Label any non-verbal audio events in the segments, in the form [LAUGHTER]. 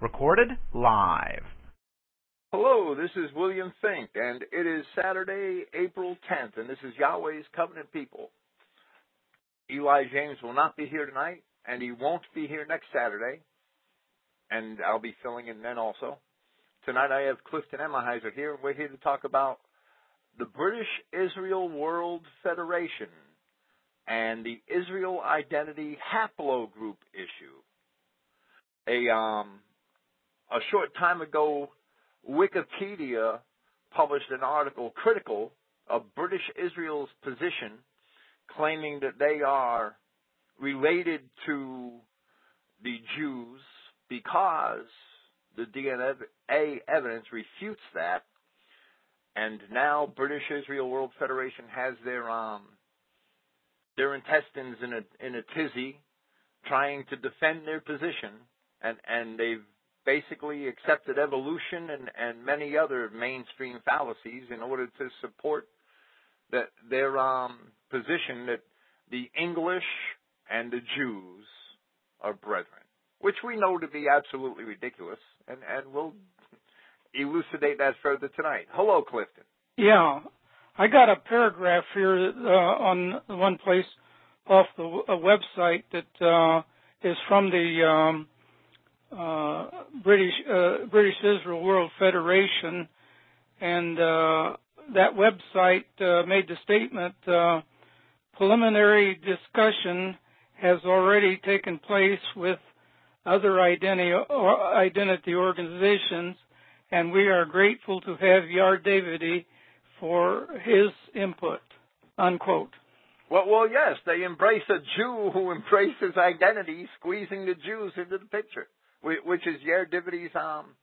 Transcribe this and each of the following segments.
Recorded live. Hello, this is William Finck, and it is Saturday, April 10th, and this is Yahweh's Covenant People. Eli James will not be here tonight, and he won't be here next Saturday, and I'll be filling in then also. Tonight I have Clifton Emahiser here. We're here to talk about the British Israel World Federation and the Israel Identity Haplogroup issue. A um a short time ago, Wikipedia published an article critical of British Israel's position, claiming that they are related to the Jews because the DNA evidence refutes that. And now British Israel World Federation has their um their intestines in a in a tizzy, trying to defend their position, and and they've basically accepted evolution and and many other mainstream fallacies in order to support that their um position that the English and the Jews are brethren, which we know to be absolutely ridiculous, and and we'll elucidate that further tonight. Hello, Clifton. Yeah, I got a paragraph here uh, on one place off the website that uh, is from the um, British uh, British Israel World Federation, and uh, that website uh, made the statement: preliminary discussion has already taken place with other identity, identity organizations, and we are grateful to have Yair Davidy for his input, unquote. Well, well, yes, they embrace a Jew who [LAUGHS] embraces identity, squeezing the Jews into the picture, which is Yair Davidy's um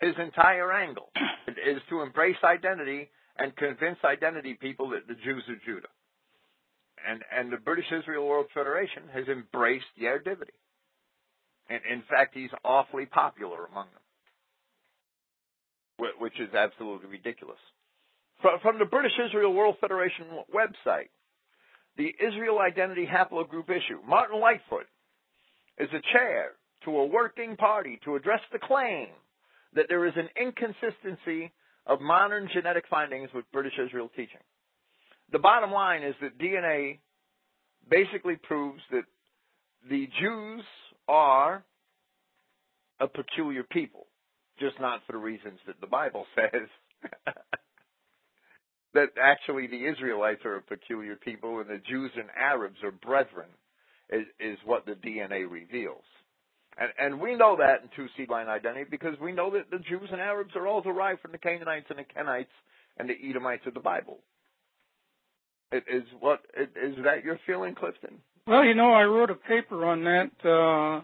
his entire angle [CLEARS THROAT] is to embrace identity and convince identity people that the Jews are Judah. And and the British Israel World Federation has embraced Yair Davidy. And in fact, he's awfully popular among them, which is absolutely ridiculous. From the British Israel World Federation website, the Israel Identity Haplogroup issue. Martin Lightfoot is a chair to a working party to address the claim that there is an inconsistency of modern genetic findings with British Israel teaching. The bottom line is that DNA basically proves that the Jews are a peculiar people, just not for the reasons that the Bible [LAUGHS] says. that actually the Israelites are a peculiar people and the Jews and Arabs are brethren is, is what the DNA reveals. And, and we know that in two seed line identity because we know that the Jews and Arabs are all derived from the Canaanites and the Kenites and the Edomites of the Bible. It is what it, is that your feeling, Clifton? Well, you know, I wrote a paper on that. Uh,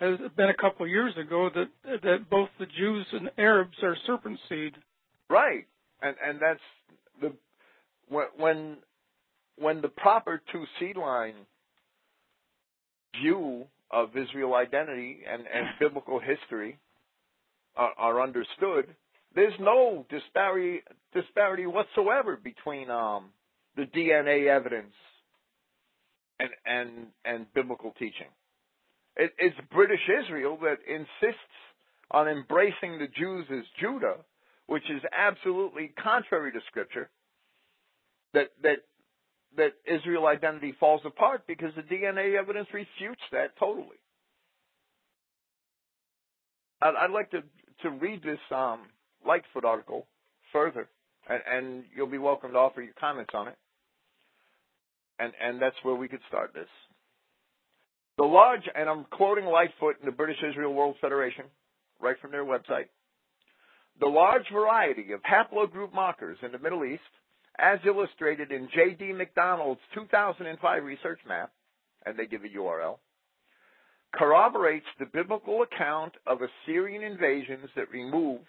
it's been a couple of years ago that that both the Jews and Arabs are serpent seed. Right, and and that's the when when the proper two seed line view of Israel identity and, and [LAUGHS] biblical history are, are, understood, there's no disparity disparity whatsoever between um, the DNA evidence and and and biblical teaching. It, it's British Israel that insists on embracing the Jews as Judah which is absolutely contrary to Scripture, that that that Israel identity falls apart because the DNA evidence refutes that totally. I'd, I'd like to to read this um, Lightfoot article further, and, and you'll be welcome to offer your comments on it. And and that's where we could start this. The large, and I'm quoting Lightfoot in the British Israel World Federation, right from their website. The large variety of haplogroup markers in the Middle East, as illustrated in J.D. McDonald's 2005 research map, and they give a URL, corroborates the biblical account of Assyrian invasions that removed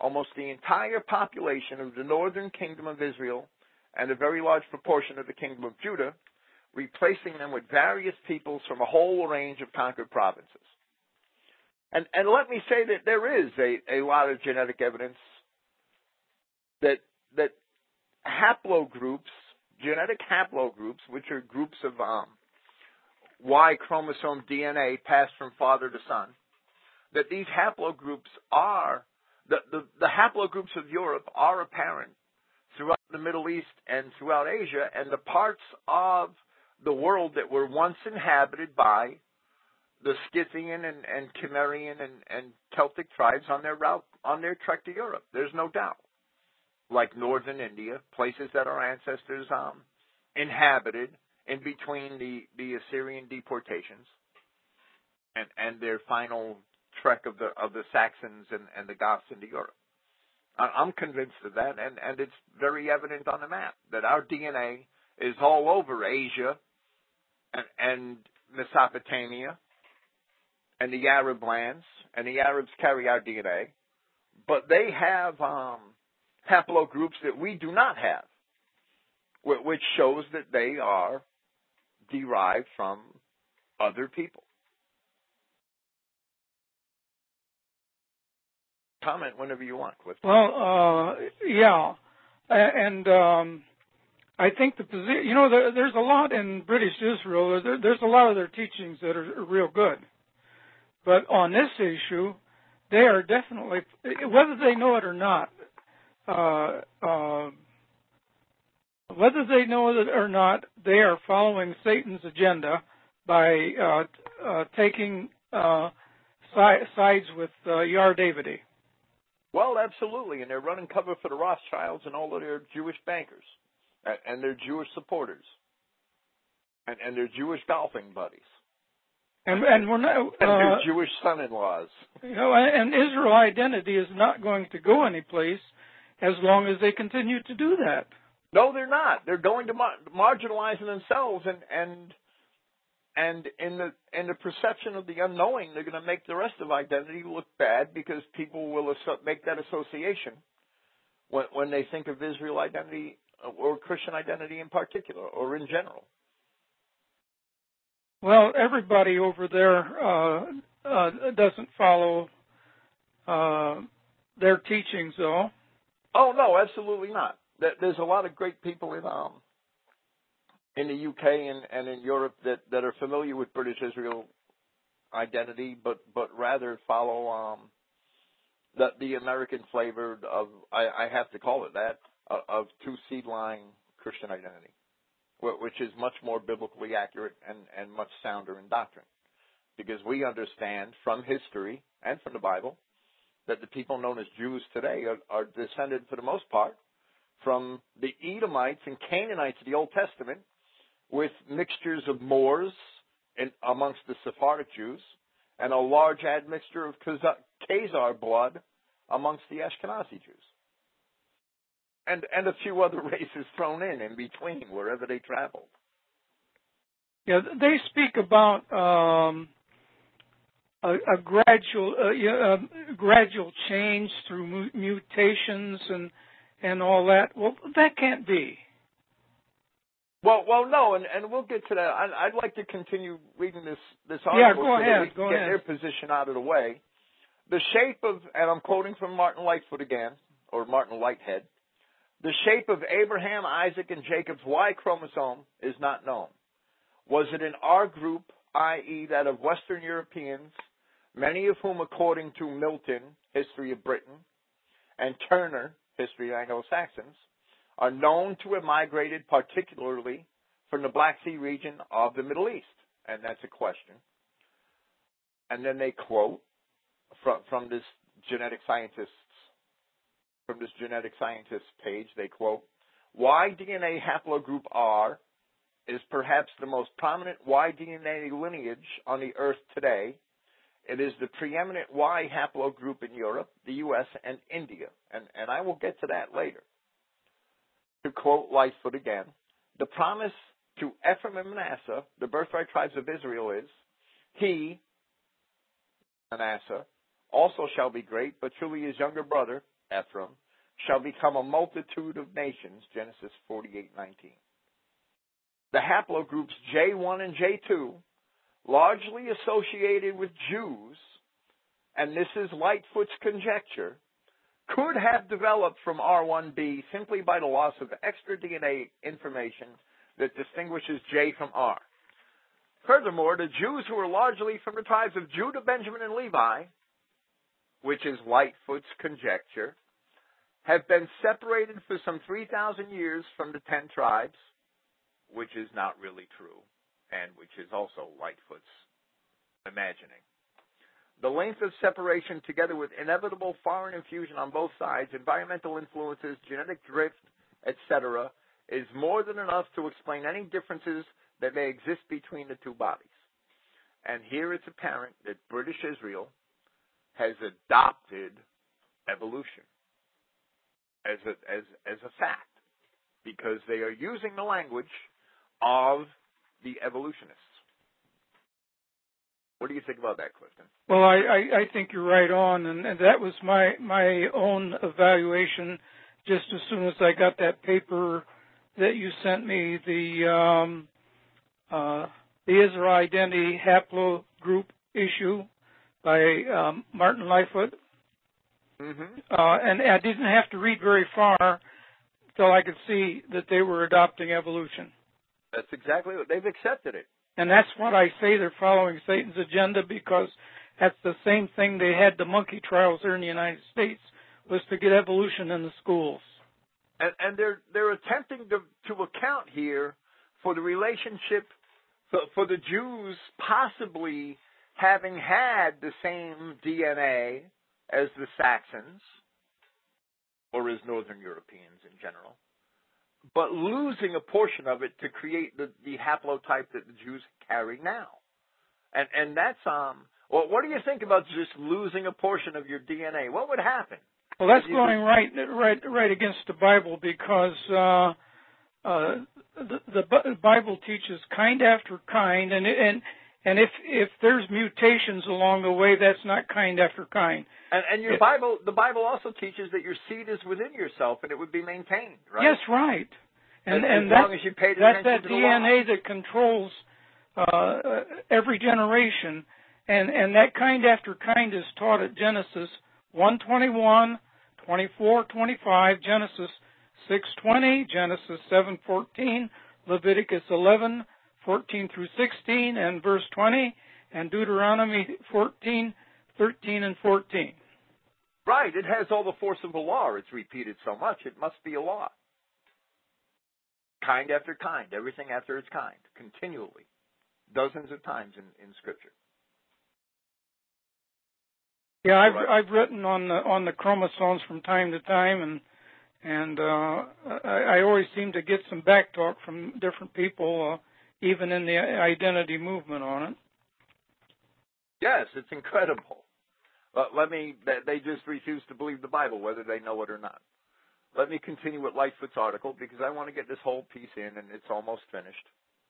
almost the entire population of the northern kingdom of Israel and a very large proportion of the kingdom of Judah, replacing them with various peoples from a whole range of conquered provinces. And and let me say that there is a, a lot of genetic evidence that that haplogroups, genetic haplogroups, which are groups of um, Y chromosome DNA passed from father to son, that these haplogroups are the, the, the haplogroups of Europe are apparent throughout the Middle East and throughout Asia, and the parts of the world that were once inhabited by the Scythian and, and Cimmerian and, and Celtic tribes on their route on their trek to Europe. There's no doubt. Like northern India, places that our ancestors um, inhabited in between the, the Assyrian deportations and, and their final trek of the of the Saxons and, and the Goths into Europe. I'm convinced of that, and, and it's very evident on the map that our DNA is all over Asia and, and Mesopotamia and the Arab lands, and the Arabs carry our DNA, but they have um, haplogroups that we do not have, which shows that they are derived from other people. comment whenever you want, Cliff. Well, uh, yeah, and um, I think the position. You know, there, there's a lot in British Israel. There, there's a lot of their teachings that are real good, but on this issue, they are definitely, whether they know it or not, whether they know it or not, they are following Satan's agenda by uh, uh, taking uh, si- sides with uh, Yair Davidy. Well, absolutely, and they're running cover for the Rothschilds and all of their Jewish bankers and, and their Jewish supporters and, and their Jewish golfing buddies. And, and we're not, uh, and their Jewish son-in-laws. You know, and Israel identity is not going to go anyplace as long as they continue to do that. No, they're not. They're going to mar- marginalizing themselves and and and in the in the perception of the unknowing, they're going to make the rest of identity look bad because people will asso- make that association when when they think of Israel identity uh, or Christian identity in particular or in general. Well, everybody over there uh, uh, doesn't follow uh, their teachings, though. Oh no, absolutely not. There's a lot of great people in um, in the UK and, and in Europe that, that are familiar with British Israel identity, but but rather follow um, the the American flavor of I, I have to call it that of two seed line Christian identity, which is much more biblically accurate and and much sounder in doctrine, because we understand from history and from the Bible that the people known as Jews today are, are descended for the most part from the Edomites and Canaanites of the Old Testament with mixtures of Moors in, amongst the Sephardic Jews and a large admixture of Khazar blood amongst the Ashkenazi Jews. And, and a few other [LAUGHS] races thrown in in between wherever they traveled. Yeah, they speak about um, a, a, gradual uh, a gradual change through mutations and and all that. Well, that can't be. Well, well, no, and, and we'll get to that. I, would like to continue reading this this article yeah, go so ahead, that we go get ahead. their position out of the way. The shape of, and I'm quoting from Martin Lightfoot again, or Martin Lighthead. The shape of Abraham, Isaac, and Jacob's Y chromosome is not known. Was it an R group, i.e., that of Western Europeans, many of whom, according to Milton, History of Britain, and Turner, History of Anglo-Saxons, are known to have migrated particularly from the Black Sea region of the Middle East? And that's a question. And then they quote from, from this genetic scientist's from this genetic scientist's page, they quote, Y DNA haplogroup R is perhaps the most prominent Y DNA lineage on the earth today. It is the preeminent Y haplogroup in Europe, the US, and India. And, and I will get to that later to quote Lightfoot again, the promise to Ephraim and Manasseh, the birthright tribes of Israel, is he, Manasseh, also shall be great, but truly his younger brother, Ephraim, shall become a multitude of nations, Genesis 48:19. The haplogroups J1 and J2, largely associated with Jews, and this is Lightfoot's conjecture, could have developed from R1b simply by the loss of extra DNA information that distinguishes J from R. Furthermore, the Jews who were largely from the tribes of Judah, Benjamin, and Levi which is Lightfoot's conjecture, have been separated for some 3,000 years from the ten tribes, which is not really true, and which is also Lightfoot's imagining. The length of separation, together with inevitable foreign infusion on both sides, environmental influences, genetic drift, etc., is more than enough to explain any differences that may exist between the two bodies. And here it's apparent that British Israel has adopted evolution as a, as, as a fact because they are using the language of the evolutionists. What do you think about that, Clifton? Well, I, I, I think you're right on, and, and that was my my own evaluation. Just as soon as I got that paper that you sent me, the um, uh, the Israel Identity Haplogroup issue by um, Martin Lightfoot, Mm-hmm. uh, and I didn't have to read very far till I could see that they were adopting evolution. That's exactly what they've accepted it. And that's what I say they're following Satan's agenda because that's the same thing they had the monkey trials here in the United States was to get evolution in the schools. And, and they're they're attempting to to account here for the relationship for, for the Jews possibly having had the same DNA as the Saxons or as Northern Europeans in general, but losing a portion of it to create the, the haplotype that the Jews carry now. And and that's um well what do you think about just losing a portion of your DNA? What would happen? Well, that's going right, right, right against the Bible because uh, uh, the, the Bi- Bible teaches kind after kind, and and and if if there's mutations along the way, that's not kind after kind. And, and your Yeah. Bible, the Bible also teaches that your seed is within yourself and it would be maintained, right? Yes, right. And as, and as that, long as you paid that's that to. DNA that controls uh, uh, every generation, and and that kind after kind is taught at Genesis 121, 24, 25, Genesis 6:20, Genesis 7:14, Leviticus 11, 14 through 16, and verse 20, and Deuteronomy 14, 13, and 14. Right. It has all the force of the law. It's repeated so much, it must be a law. Kind after kind, everything after its kind, continually, dozens of times in, in Scripture. Yeah, I've Right. I've written on the on the chromosomes from time to time, and and uh, I, I always seem to get some back talk from different people, uh, even in the identity movement on it. Yes, it's incredible. But let me, they- just refuse to believe the Bible, whether they know it or not. Let me continue with Lightfoot's article because I want to get this whole piece in and it's almost finished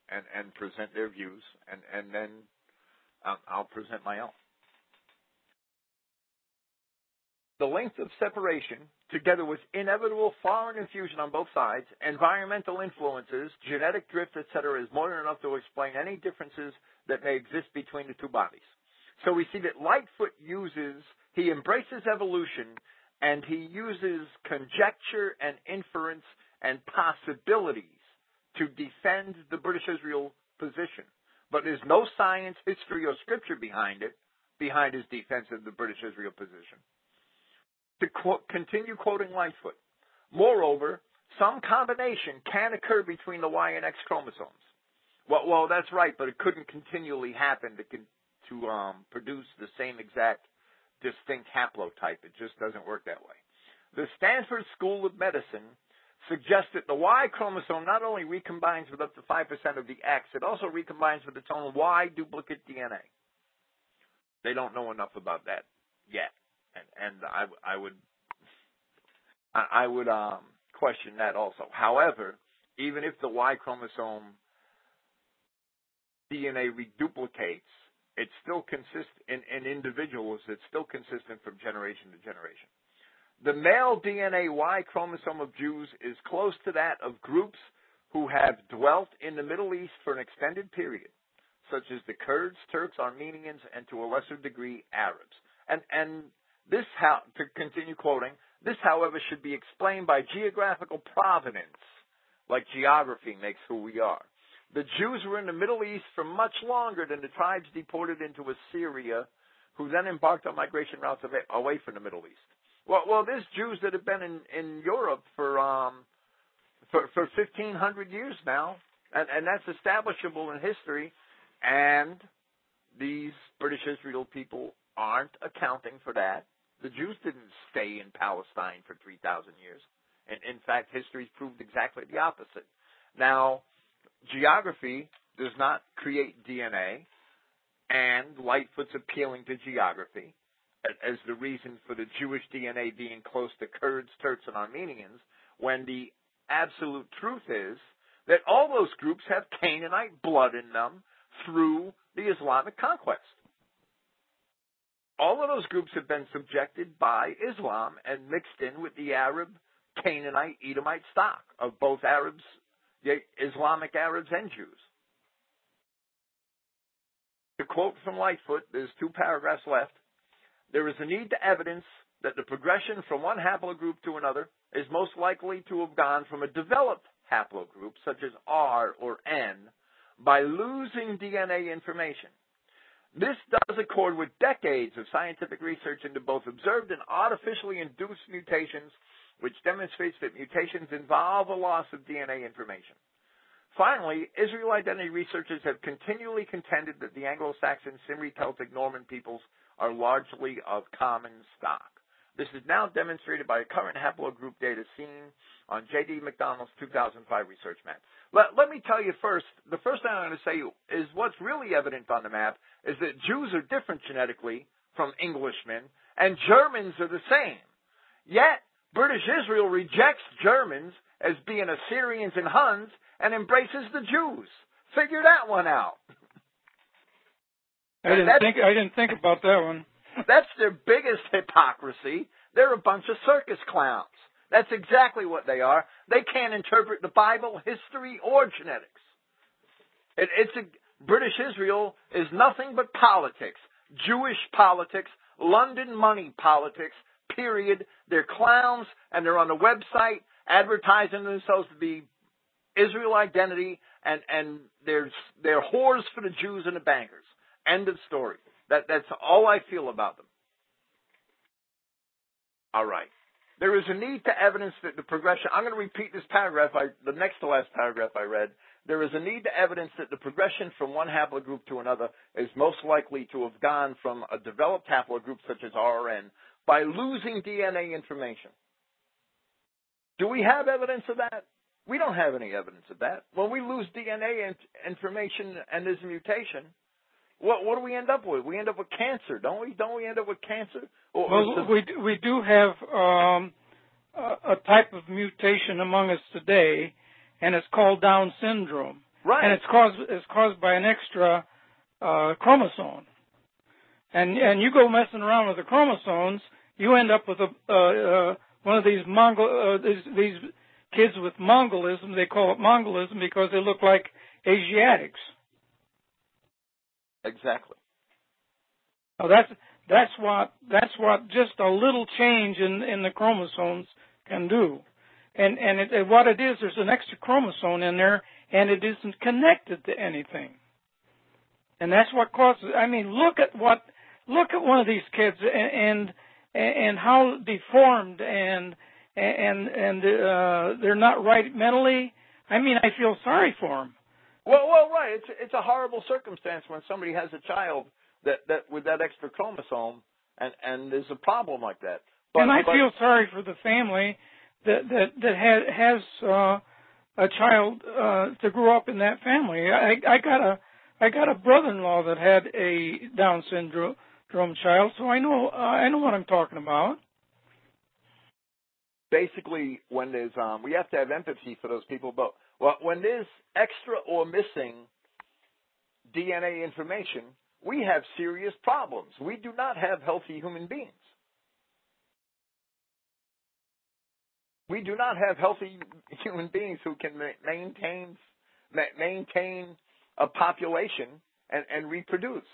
and, and present their views and, and then um, I'll present my own. The length of separation, together with inevitable foreign infusion on both sides, environmental influences, genetic drift, etc., is more than enough to explain any differences that may exist between the two bodies. So we see that Lightfoot uses, he embraces evolution and he uses conjecture and inference and possibilities to defend the British Israel position. But there's no science, history, or scripture behind it, behind his defense of the British Israel position. To quote, continue quoting Lightfoot. Moreover, some combination can occur between the Y and X chromosomes. Well, well, that's right, but it couldn't continually happen to to um, produce the same exact distinct haplotype. It just doesn't work that way. The Stanford School of Medicine suggests that the Y chromosome not only recombines with up to 5% of the X, it also recombines with its own Y duplicate DNA. They don't know enough about that yet. And, and I, I would, I would um, question that also. However, even if the Y chromosome DNA reduplicates, it's still consist in, in individuals. It's still consistent from generation to generation. The male DNA Y chromosome of Jews is close to that of groups who have dwelt in the Middle East for an extended period, such as the Kurds, Turks, Armenians, and to a lesser degree Arabs. And and this how to continue quoting, this however should be explained by geographical provenance, like geography makes who we are. The Jews were in the Middle East for much longer than the tribes deported into Assyria who then embarked on migration routes away from the Middle East. Well, well, there's Jews that have been in in Europe for um for for 1500 years now, and and that's establishable in history, and these British Israel people aren't accounting for that. The Jews didn't stay in Palestine for 3,000 years. And in fact, history's proved exactly the opposite. Now, geography does not create DNA, and Lightfoot's appealing to geography as the reason for the Jewish DNA being close to Kurds, Turks, and Armenians, when the absolute truth is that all those groups have Canaanite blood in them through the Islamic conquest. All of those groups have been subjected by Islam and mixed in with the Arab, Canaanite, Edomite stock of both Arabs, Islamic Arabs, and Jews. To quote from Lightfoot, there's two paragraphs left. There is a need to evidence that the progression from one haplogroup to another is most likely to have gone from a developed haplogroup, such as R or N, by losing DNA information. This does accord with decades of scientific research into both observed and artificially induced mutations, which demonstrates that mutations involve a loss of DNA information. Finally, Israel identity researchers have continually contended that the Anglo-Saxon, Cymri, Celtic, Norman peoples are largely of common stock. This is now demonstrated by current haplogroup data seen on J.D. McDonald's 2005 research map. Let, let me tell you first, the first thing I'm going to say is what's really evident on the map is that Jews are different genetically from Englishmen, and Germans are the same. Yet, British Israel rejects Germans as being Assyrians and Huns and embraces the Jews. Figure that one out. I didn't think I didn't think about that one. That's their biggest hypocrisy. They're a bunch of circus clowns. That's exactly what they are. They can't interpret the Bible, history, or genetics. It, it's a, British Israel is nothing but politics, Jewish politics, London money politics. Period. They're clowns, and they're on the website advertising themselves to be Israel identity, and and they're they're whores for the Jews and the bankers. End of story. That that's all I feel about them. All right. There is a need to evidence that the progression. I'm going to repeat this paragraph. I, the next to last paragraph I read. There is a need to evidence that the progression from one haplogroup to another is most likely to have gone from a developed haplogroup such as RN by losing DNA information. Do we have evidence of that? We don't have any evidence of that. When we lose DNA information and there's a mutation, what what do we end up with? We end up with cancer, don't we? Don't we end up with cancer? Or, well, we we do have um, a, a type of mutation among us today, and it's called Down syndrome. Right. And it's caused it's caused by an extra uh, chromosome. And and you go messing around with the chromosomes, you end up with a uh, uh, one of these Mongol uh, these, these kids with Mongolism. They call it Mongolism because they look like Asiatics. Exactly. Oh, that's that's what that's what just a little change in in the chromosomes can do, and and it, what it is, there's an extra chromosome in there, and it isn't connected to anything, and that's what causes. I mean, look at what look at one of these kids and and, and how deformed and and and uh, they're not right mentally. I mean, I feel sorry for them. Well, well, right. It's it's a horrible circumstance when somebody has a child that that with that extra chromosome, and and there's a problem like that. But, and I but, feel sorry for the family that that that has has uh, a child uh, to grow up in that family. I I got a I got a brother-in-law that had a Down syndrome child, so I know uh, I know what I'm talking about. Basically, when there's um, we have to have empathy for those people, but well, when there's extra or missing DNA information, we have serious problems. We do not have healthy human beings. We do not have healthy [LAUGHS] human beings who can maintain maintain a population and, and reproduce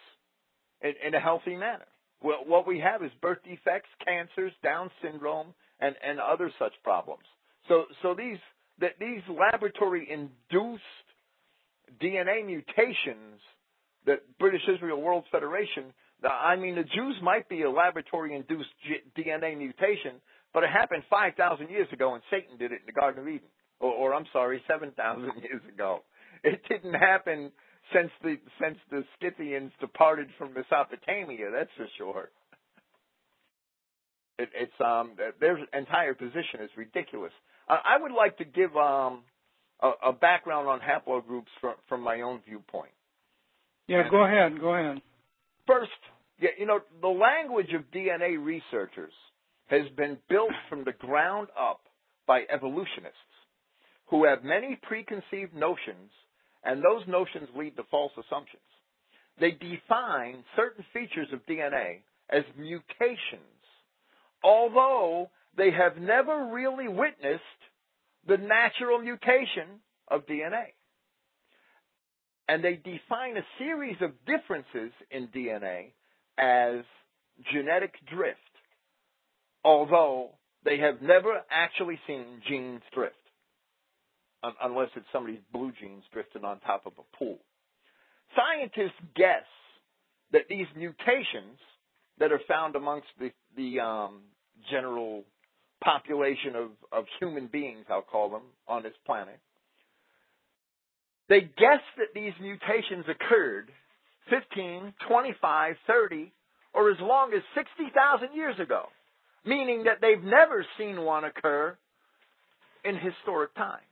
in, in, a healthy manner. Well, what we have is birth defects, cancers, Down syndrome, and, and other such problems. So, so these that these laboratory induced DNA mutations that British Israel World Federation I mean, the Jews might be a laboratory-induced DNA mutation, but it happened 5,000 years ago, and Satan did it in the Garden of Eden. Or, or I'm sorry, 7,000 [LAUGHS] years ago. It didn't happen since the since the Scythians departed from Mesopotamia. That's for sure. It, it's um their entire position is ridiculous. I would like to give um a, a background on haplogroups from from my own viewpoint. Yeah, go ahead. Go ahead. First, yeah, you know, the language of DNA researchers has been built from the ground up by evolutionists who have many preconceived notions, and those notions lead to false assumptions. They define certain features of DNA as mutations, although they have never really witnessed the natural mutation of DNA. And they define a series of differences in DNA as genetic drift, although they have never actually seen genes drift, unless it's somebody's blue jeans drifting on top of a pool. Scientists guess that these mutations that are found amongst the, the um, general population of, of human beings, I'll call them, on this planet, they guess that these mutations occurred 15, 25, 30, or as long as 60,000 years ago, meaning that they've never seen one occur in historic times.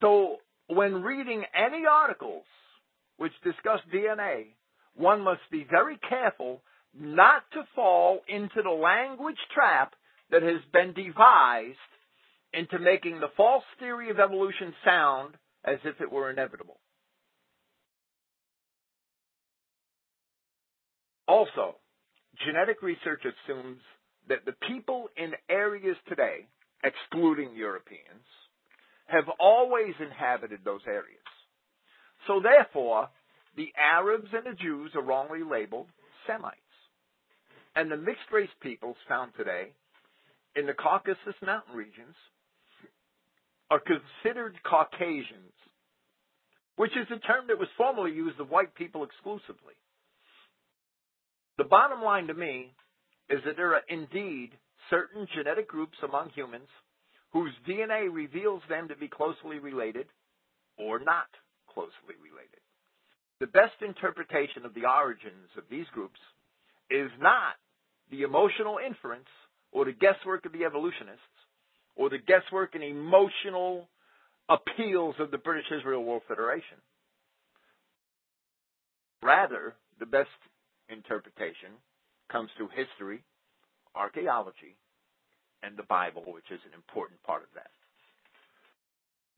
So when reading any articles which discuss DNA, one must be very careful not to fall into the language trap that has been devised into making the false theory of evolution sound as if it were inevitable. Also, genetic research assumes that the people in areas today, excluding Europeans, have always inhabited those areas. So therefore, the Arabs and the Jews are wrongly labeled Semites. And the mixed race peoples found today in the Caucasus mountain regions are considered Caucasians, which is a term that was formerly used of white people exclusively. The bottom line to me is that there are indeed certain genetic groups among humans whose DNA reveals them to be closely related or not closely related. The best interpretation of the origins of these groups is not the emotional inference or the guesswork of the evolutionists or the guesswork and emotional appeals of the British Israel World Federation. Rather, the best interpretation comes through history, archaeology, and the Bible, which is an important part of that.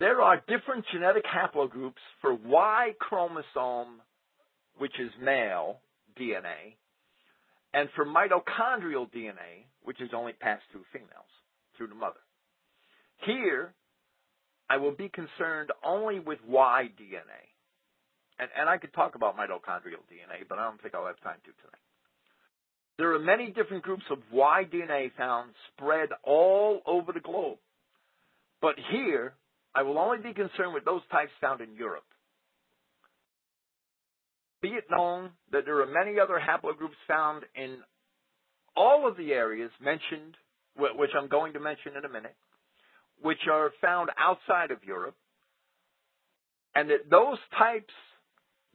There are different genetic haplogroups for Y chromosome, which is male DNA, and for mitochondrial DNA, which is only passed through females, through the mother. Here, I will be concerned only with Y DNA. And, and I could talk about mitochondrial DNA, but I don't think I'll have time to tonight. There are many different groups of Y DNA found spread all over the globe. But here, I will only be concerned with those types found in Europe. Be it known that there are many other haplogroups found in all of the areas mentioned, which I'm going to mention in a minute, which are found outside of Europe, and that those types,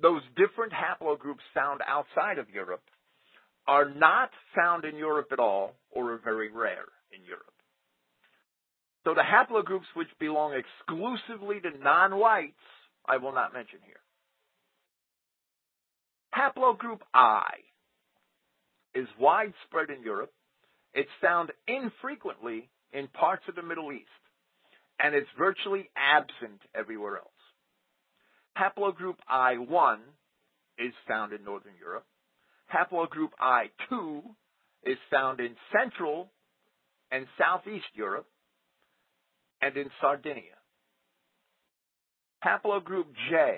those different haplogroups found outside of Europe, are not found in Europe at all or are very rare in Europe. So the haplogroups which belong exclusively to non-whites, I will not mention here. Haplogroup I is widespread in Europe. It's found infrequently in parts of the Middle East, and it's virtually absent everywhere else. Haplogroup I1 is found in Northern Europe. Haplogroup I2 is found in Central and Southeast Europe and in Sardinia. Haplogroup J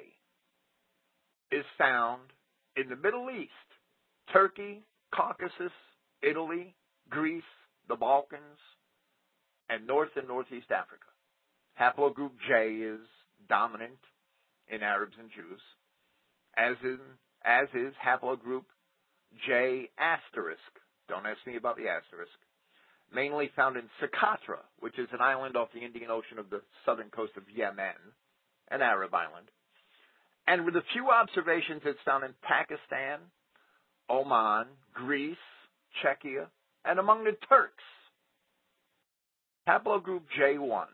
is found in the Middle East, Turkey, Caucasus, Italy, Greece, the Balkans, and North and Northeast Africa. Haplogroup J is dominant in Arabs and Jews, as in as is haplogroup J asterisk. Don't ask me about the asterisk. Mainly found in Socotra, which is an island off the Indian Ocean of the southern coast of Yemen, an Arab island. And with a few observations, it's found in Pakistan, Oman, Greece, Czechia, and among the Turks. Haplogroup J1,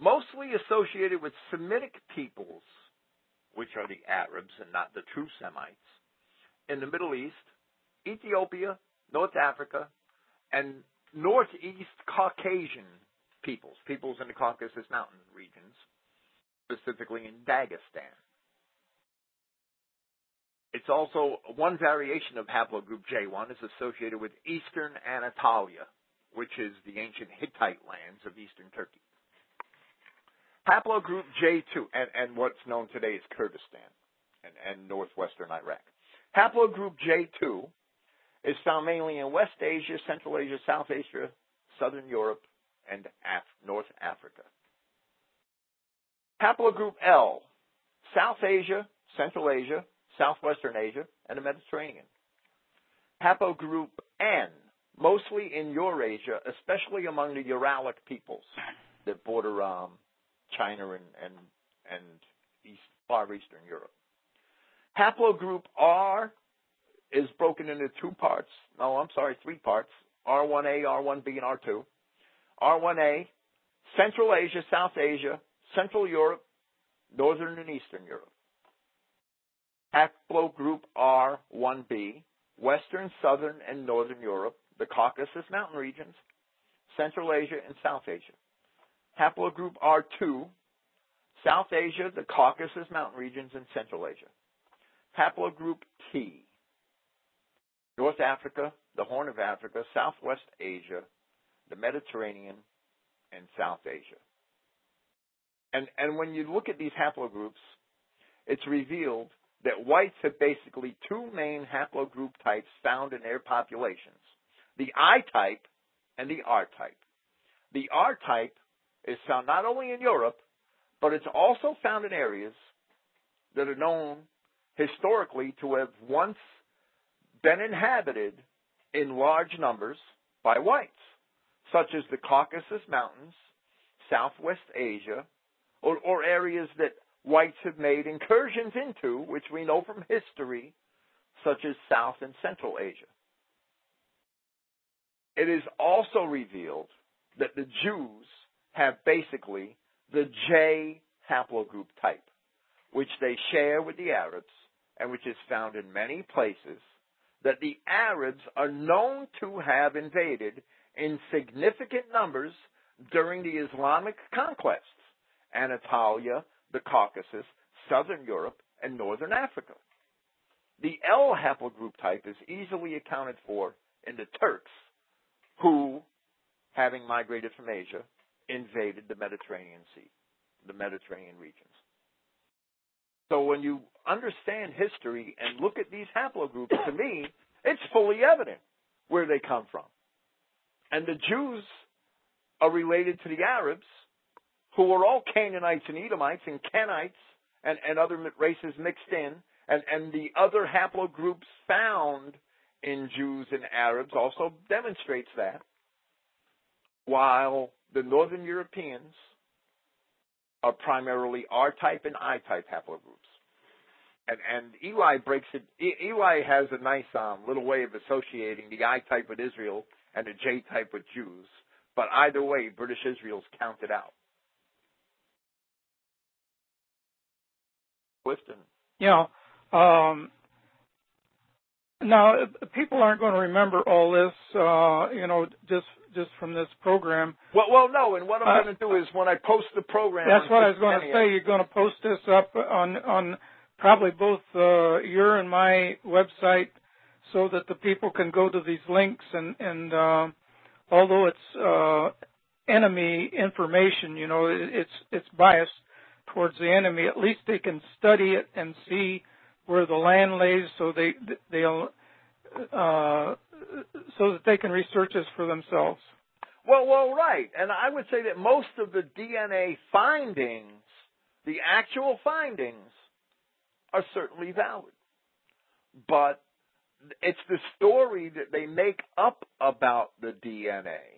mostly associated with Semitic peoples, which are the Arabs and not the true Semites, in the Middle East, Ethiopia, North Africa, and Northeast Caucasian peoples, peoples in the Caucasus Mountain regions, specifically in Dagestan. It's also one variation of haplogroup J1 is associated with eastern Anatolia, which is the ancient Hittite lands of eastern Turkey. Haplogroup J2, and, and what's known today as Kurdistan and, and northwestern Iraq. Haplogroup J2 is found mainly in West Asia, Central Asia, South Asia, Southern Europe, and Af- North Africa. Haplogroup L, South Asia, Central Asia, Southwestern Asia, and the Mediterranean. Haplogroup N, mostly in Eurasia, especially among the Uralic peoples that border um, China and, and, and East, far Eastern Europe. Haplogroup R is broken into two parts. No, I'm sorry, three parts. R1A, R1B, and R2. R1A, Central Asia, South Asia, Central Europe, Northern and Eastern Europe. Haplogroup R1B, Western, Southern, and Northern Europe, the Caucasus Mountain regions, Central Asia, and South Asia. Haplogroup R2, South Asia, the Caucasus Mountain regions, and Central Asia. Haplogroup T, North Africa, the Horn of Africa, Southwest Asia, the Mediterranean, and South Asia. And, and when you look at these haplogroups, it's revealed that whites have basically two main haplogroup types found in their populations the I type and the R type. The R type is found not only in Europe, but it's also found in areas that are known historically to have once been inhabited in large numbers by whites, such as the Caucasus Mountains, Southwest Asia, or, or areas that whites have made incursions into, which we know from history, such as South and Central Asia. It is also revealed that the Jews have basically the J haplogroup type, which they share with the Arabs and which is found in many places, that the Arabs are known to have invaded in significant numbers during the Islamic conquests Anatolia, the Caucasus, southern Europe, and northern Africa. The L haplogroup type is easily accounted for in the Turks, who, having migrated from Asia, invaded the Mediterranean Sea, the Mediterranean regions. So when you understand history and look at these haplogroups, to me, it's fully evident where they come from. And the Jews are related to the Arabs, who were all Canaanites and Edomites and Kenites and, and other races mixed in, and, and the other haplogroups found in Jews and Arabs also demonstrates that. While the Northern Europeans are primarily R type and I type haplogroups. And, and Eli breaks it. Eli has a nice um, little way of associating the I type with Israel and the J type with Jews. But either way, British Israel's counted out. Clifton. Yeah. Um, now, people aren't going to remember all this, uh, you know, just just from this program. Well, well, no. And what I'm uh, going to do is when I post the program. That's what I was going to say. You're going to post this up on on probably both uh, your and my website, so that the people can go to these links and and uh, although it's uh, enemy information, you know, it's it's biased towards the enemy. At least they can study it and see where the land lays, so they they'll uh, so that they can research this for themselves. Well, well, right, and I would say that most of the DNA findings, the actual findings, are certainly valid, but it's the story that they make up about the DNA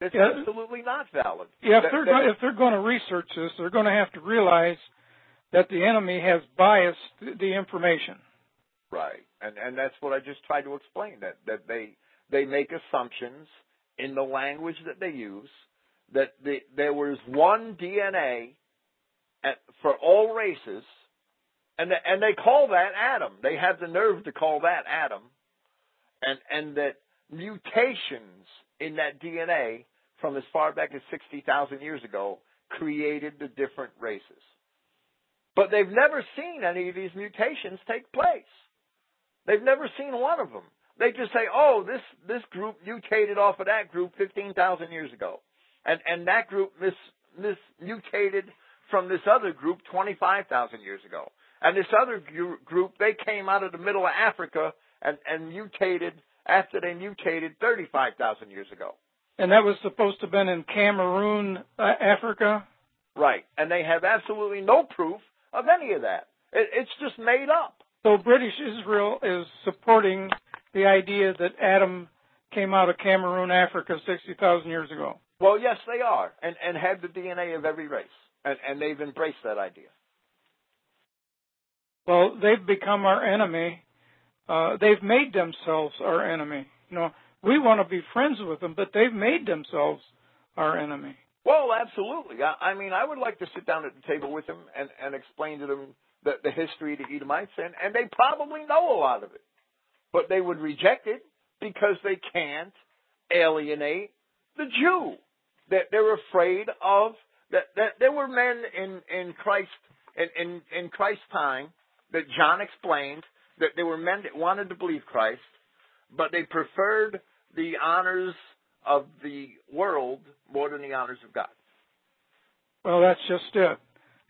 that's Yeah. absolutely not valid. Yeah, if That- they're that- if they're going to research this, they're going to have to realize that the enemy has biased the information. Right. And and that's what I just tried to explain that that they they make assumptions in the language that they use that the, there was one DNA at, for all races and the, and they call that Adam. They have the nerve to call that Adam. And and that mutations in that DNA from as far back as 60,000 years ago created the different races. But they've never seen any of these mutations take place. They've never seen one of them. They just say, "Oh, this this group mutated off of that group 15,000 years ago, and and that group mis, mis mutated from this other group 25,000 years ago, and this other gr- group they came out of the middle of Africa and and mutated after they mutated 35,000 years ago." And that was supposed to have been in Cameroon, uh, Africa. Right, and they have absolutely no proof of any of that. It, it's just made up. So British Israel is supporting the idea that Adam came out of Cameroon, Africa, 60,000 years ago. Well, yes, they are, and and have the DNA of every race, and and they've embraced that idea. Well, they've become our enemy. Uh, they've made themselves our enemy. You know, we want to be friends with them, but they've made themselves our enemy. Well, absolutely. I, I mean, I would like to sit down at the table with them and and explain to them the, the history of the Edomites, and and they probably know a lot of it, but they would reject it because they can't alienate the Jew. That they're afraid of that that there were men in in Christ in in, in Christ's time that John explained that there were men that wanted to believe Christ, but they preferred the honors of the world more than the honors of God. Well, that's just it.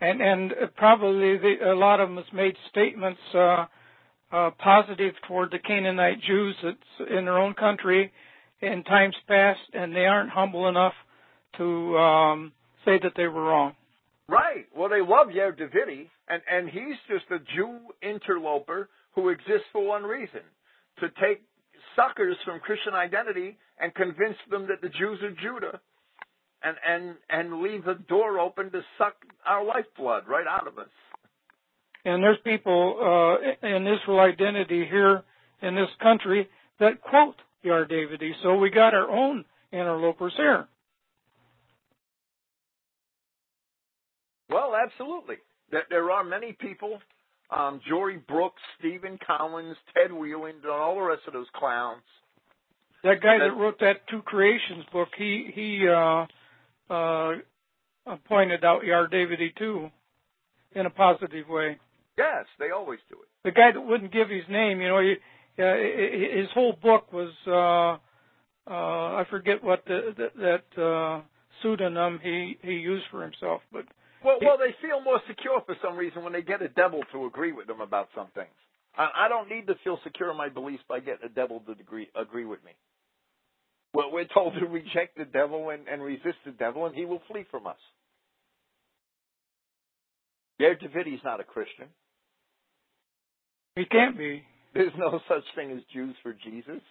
And and probably the, a lot of them has made statements uh, uh, positive toward the Canaanite Jews that's in their own country in times past, and they aren't humble enough to um, say that they were wrong. Right. Well, they love Yair Davidy, and and he's just a Jew interloper who exists for one reason: to take suckers from Christian identity and convince them that the Jews are Judah, and and and leave the door open to suck our lifeblood right out of us. And there's people uh, in Israel identity here in this country that quote Yair Davidy, so we got our own interlopers here. Well, absolutely. There are many people, um, Jory Brooks, Stephen Collins, Ted Wheeling, and all the rest of those clowns. That guy That- that wrote that Two Creations book, he he uh, uh, pointed out Yair Davidy too, in a positive way. Yes, they always do it. The guy that wouldn't give his name, you know, he, uh, his whole book was uh, uh, I forget what the, the, that uh, pseudonym he he used for himself, but Well, well, they feel more secure for some reason when they get a devil to agree with them about some things. I, I don't need to feel secure in my beliefs by getting a devil to agree, agree with me. Well, we're told to reject the devil and, and resist the devil, and he will flee from us. Yair Davidy's not a Christian. he can't be. There's no such thing as Jews for Jesus.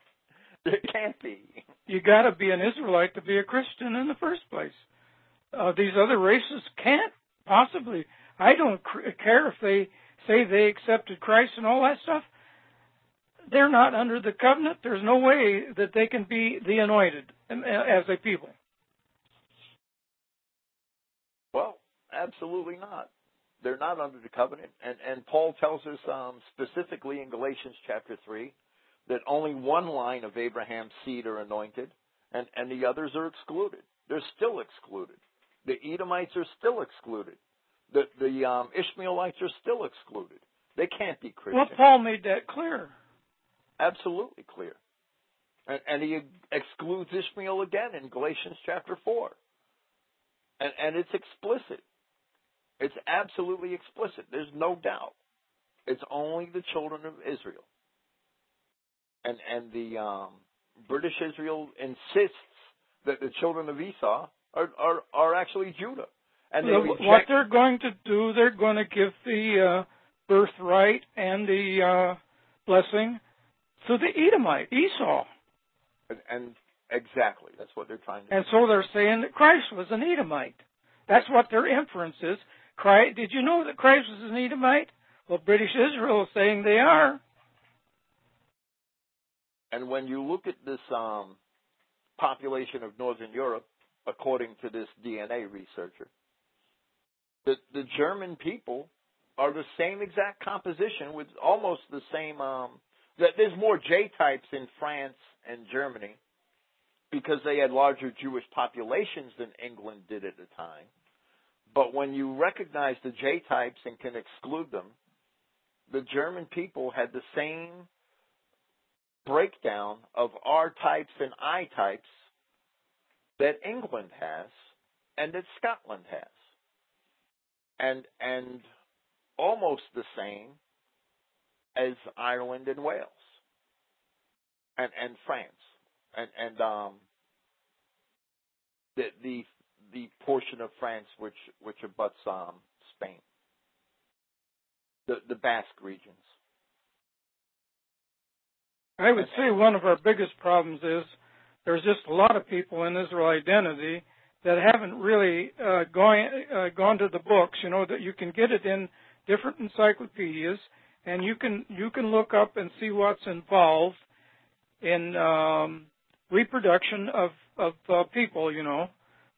[LAUGHS] there can't be. You got to be an Israelite to be a Christian in the first place. Uh, these other races can't possibly. I don't cr- care if they say they accepted Christ and all that stuff. They're not under the covenant. There's no way that they can be the anointed um, as a people. Well, absolutely not. They're not under the covenant, and and Paul tells us um, specifically in Galatians chapter three that only one line of Abraham's seed are anointed, and and the others are excluded. They're still excluded. The Edomites are still excluded. The the um, Ishmaelites are still excluded. They can't be Christian. Well, Paul made that clear. Absolutely clear. And, and he excludes Ishmael again in Galatians chapter 4. And, and it's explicit. It's absolutely explicit. There's no doubt. It's only the children of Israel. And, and the um, British Israel insists that the children of Esau are, are, are actually Judah. And they reject, what they're going to do, they're going to give the uh, birthright and the uh, blessing to the Edomite, Esau. And, and exactly, that's what they're trying to. And so they're saying that Christ was an Edomite. That's what their inference is. Christ, did you know that Christ was an Edomite? Well, British Israel is saying they are. And when you look at this um, population of Northern Europe, according to this DNA researcher, the, the German people are the same exact composition with almost the same. Um, that there's more J types in France and Germany because they had larger Jewish populations than England did at the time. But when you recognize the J types and can exclude them, the German people had the same breakdown of R types and I types that England has and that Scotland has. And and almost the same as Ireland and Wales. And and France. And and um the the the portion of France which which abuts um Spain. The the Basque regions. I would say one of our biggest problems is there's just a lot of people in Israel identity that haven't really uh, gone uh, gone to the books. You know that you can get it in different encyclopedias, and you can you can look up and see what's involved in um, reproduction of of uh, people. You know,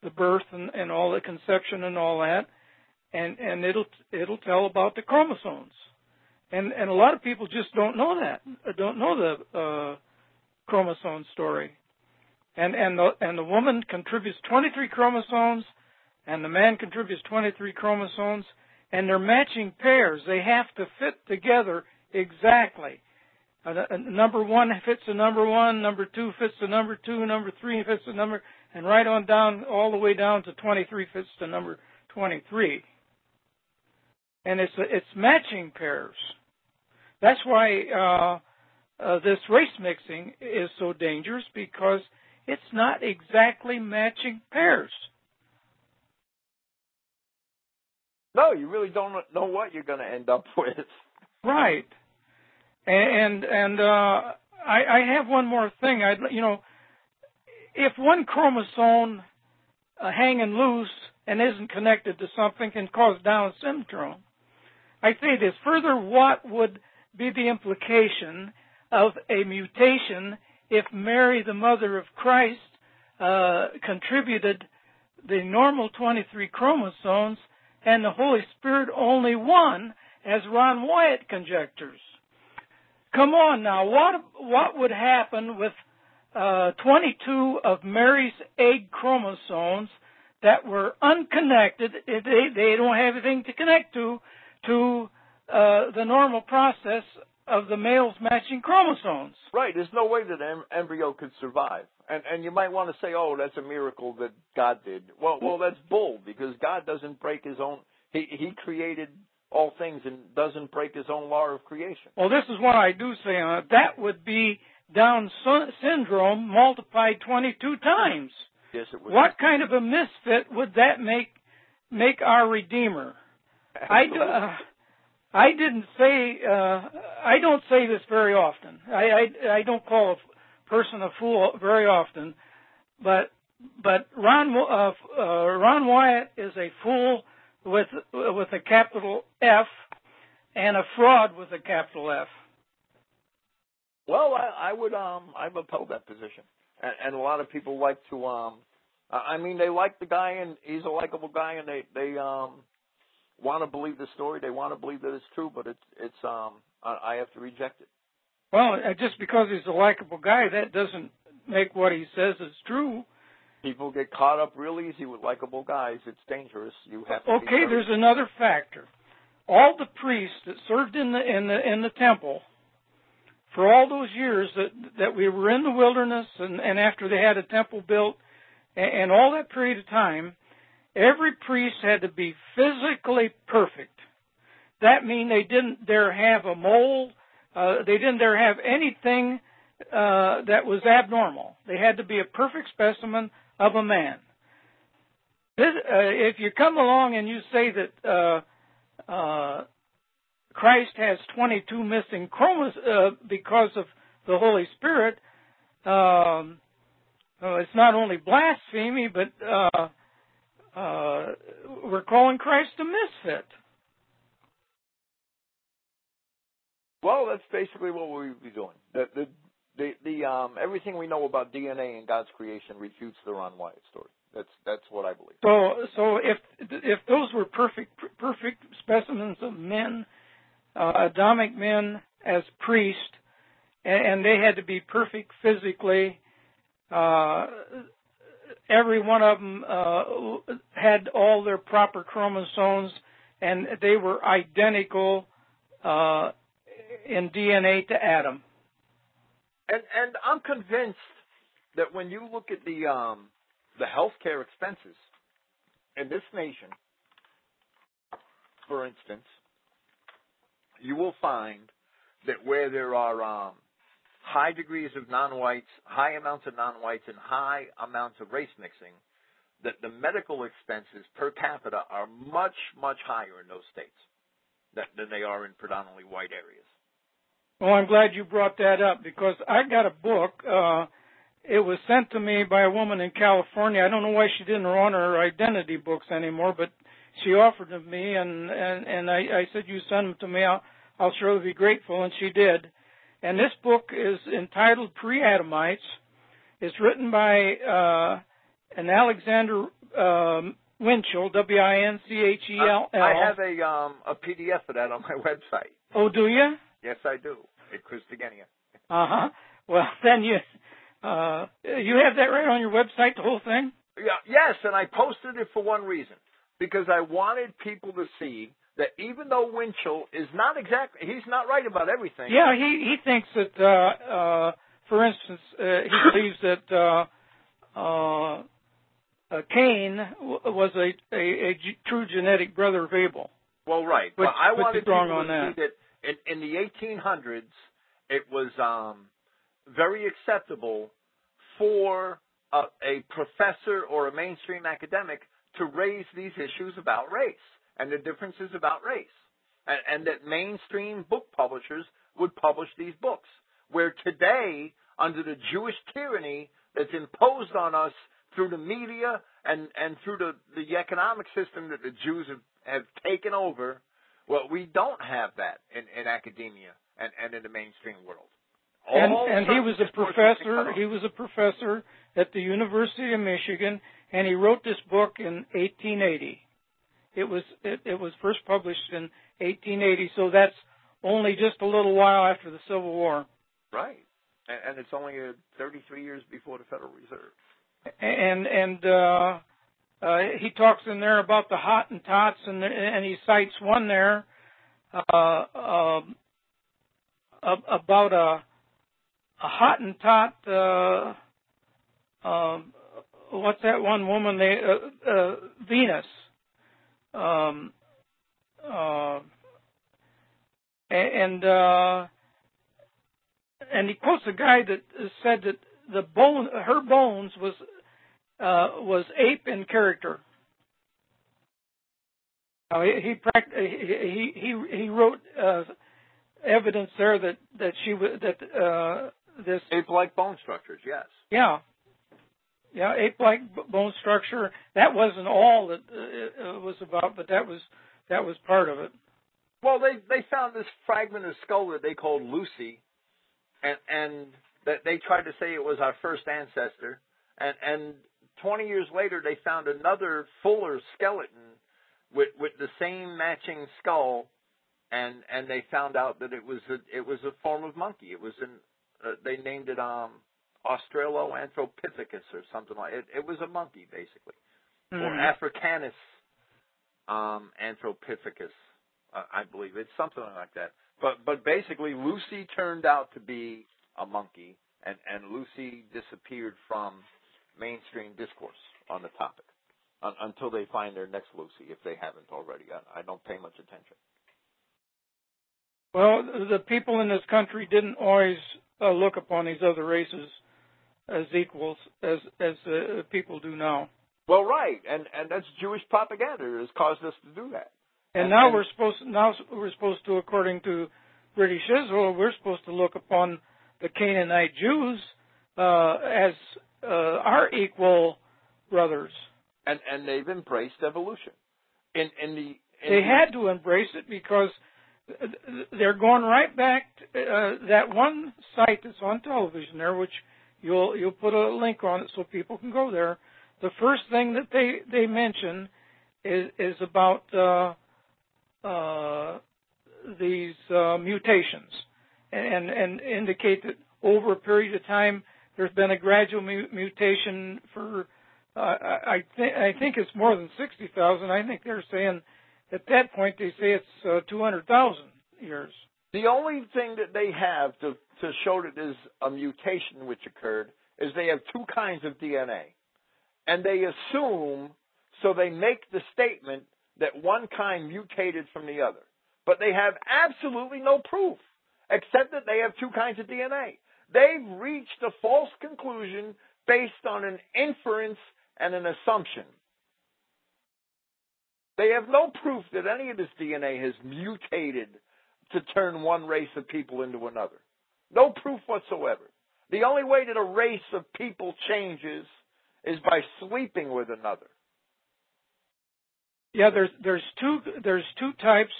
the birth and, and all the conception and all that, and and it'll it'll tell about the chromosomes and and a lot of people just don't know that, don't know the uh, chromosome story, and and the and the woman contributes 23 chromosomes, and the man contributes 23 chromosomes, and they're matching pairs. They have to fit together exactly. Uh, number one fits the number one, number two fits the number two, number three fits the number, and right on down, all the way down to 23 fits the number 23. And it's it's matching pairs. That's why uh, uh, this race mixing is so dangerous because it's not exactly matching pairs. No, you really don't know what you're going to end up [LAUGHS] with. Right. And and uh, I, I have one more thing. I you know, if one chromosome uh, hanging loose and isn't connected to something can cause Down syndrome. I say this further. What would be the implication of a mutation if Mary, the mother of Christ, uh, contributed the normal 23 chromosomes and the Holy Spirit only one, as Ron Wyatt conjectures. Come on now, what what would happen with uh, 22 of Mary's egg chromosomes that were unconnected? They they don't have anything to connect to to uh, the normal process of the male's matching chromosomes. Right. There's no way that an embryo could survive. And and you might want to say, oh, that's a miracle that God did. Well, well, that's bull because God doesn't break His own. He He created all things and doesn't break His own law of creation. Well, this is what I do say on it. That would be Down syndrome multiplied 22 times. Yes, it would. What kind of a misfit would that make make our Redeemer? Absolutely. I. Uh, I didn't say uh, I don't say this very often. I, I I don't call a person a fool very often, but but Ron uh, uh, Ron Wyatt is a fool with with a capital F and a fraud with a capital F. Well, I, I would um I've upheld that position, and, and a lot of people like to um I mean they like the guy and he's a likable guy and they they um want to believe the story. They want to believe that it's true, but it's it's um I, have to reject it. Well, uh, just because he's a likable guy, that doesn't make what he says is true. People get caught up real easy with likable guys. It's dangerous. You have to. Okay, there's another factor. All the priests that served in the in the in the temple for all those years that that we were in the wilderness and, and after they had a temple built and, and all that period of time, Every priest had to be physically perfect. That means they didn't dare have a mole. Uh, they didn't dare have anything uh, that was abnormal. They had to be a perfect specimen of a man. This, uh, if you come along and you say that uh, uh, Christ has 22 missing chromosomes uh, because of the Holy Spirit, um, it's not only blasphemy, but uh, we're calling Christ a misfit. Well, that's basically what we'd be doing. The, the, the, the um, everything we know about DNA and God's creation refutes the Ron Wyatt story. That's that's what I believe. So, so if if those were perfect perfect specimens of men, uh, Adamic men as priests, and, and they had to be perfect physically, uh, every one of them uh, had all their proper chromosomes, and they were identical uh, in DNA to Adam. And and I'm convinced that when you look at the um, the healthcare expenses in this nation, for instance, you will find that where there are um, high degrees of non-whites, high amounts of non-whites, and high amounts of race mixing, that the medical expenses per capita are much, much higher in those states than, than they are in predominantly white areas. Well, I'm glad you brought that up because I got a book. Uh, it was sent to me by a woman in California. I don't know why she didn't run her identity books anymore, but she offered them to me, and and and I, I said, "You send them to me. I'll, I'll surely be grateful," and she did. And this book is entitled Pre-Adamites. It's written by uh, an Alexander um, Winchell, W-I-N-C-H-E-L-L. I have a um, a PDF of that on my [LAUGHS] website. Oh, do you? Yes, I do. At Christogenea. Uh huh. Well, [LAUGHS] then you uh, you have that right on your website, the whole thing. Yeah. Yes, and I posted it for one reason because I wanted people to see that even though Winchell is not exactly, he's not right about everything. Yeah, he he thinks that, uh, uh, for instance, uh, he [COUGHS] believes that uh, uh, uh, Cain w- was a, a, a g- true genetic brother of Abel. Well, right. But, but I but wanted wrong on to that. see that in, in the 1800s, it was um, very acceptable for a, a professor or a mainstream academic to raise these issues about race and the differences about race. And, and that mainstream book publishers would publish these books. Where today, under the Jewish tyranny that's imposed on us through the media and, and through the, the economic system that the Jews have, have taken over, well, we don't have that in, in academia and, and in the mainstream world. And, and he was a sorts of sports have been cut professor. He was a professor at the University of Michigan, and he wrote this book in 1880. It was it, it was first published in 1880, so that's only just a little while after the Civil War. Right. And, and it's only uh, 33 years before the Federal Reserve. And and uh, uh, he talks in there about the Hottentots, and and he cites one there uh, um, ab- about a a Hottentot. Uh, um, what's that one woman? They uh, uh, Venus. Um, uh, and uh, and he quotes a guy that said that the bone, her bones was uh, was ape in character. Now, he he he he he wrote uh, evidence there that that she was that uh, this Ape-like bone structures, yes. yeah yeah ape-like bone structure that wasn't all that uh, it was about, but that was that was part of it. Well, they they found this fragment of skull that they called Lucy, and and that they tried to say it was our first ancestor, and and 20 years later they found another fuller skeleton with with the same matching skull, and and they found out that it was a it was a form of monkey. It was an uh, they named it um Australoanthropithecus or something like it. It was a monkey basically, or Mhm. Africanus um, Anthropithecus. Uh, I believe it's something like that. But but basically, Lucy turned out to be a monkey, and and Lucy disappeared from mainstream discourse on the topic un, until they find their next Lucy, if they haven't already. I, I don't pay much attention. Well, the people in this country didn't always uh, look upon these other races as equals as as uh, people do now. Well, right, and and that's Jewish propaganda that has caused us to do that. And, and now and, we're supposed to, now we're supposed to, according to British Israel, we're supposed to look upon the Canaanite Jews uh, as uh, our equal brothers. And and they've embraced evolution. In in the in they the, had to embrace it because they're going right back to uh, that one site that's on television there, which you'll you'll put a link on it so people can go there. The first thing that they they mention is is about uh, uh, these uh, mutations, and and indicate that over a period of time there's been a gradual mu- mutation for uh, I think I think it's more than sixty thousand. I think they're saying at that point they say it's uh, 200,000 years. The only thing that they have to, to show that there's a mutation which occurred is they have two kinds of DNA. And they assume, so they make the statement that one kind mutated from the other. But they have absolutely no proof, except that they have two kinds of DNA. They've reached a false conclusion based on an inference and an assumption. They have no proof that any of this DNA has mutated to turn one race of people into another. No proof whatsoever. The only way that a race of people changes is by sleeping with another. Yeah, there's there's two there's two types.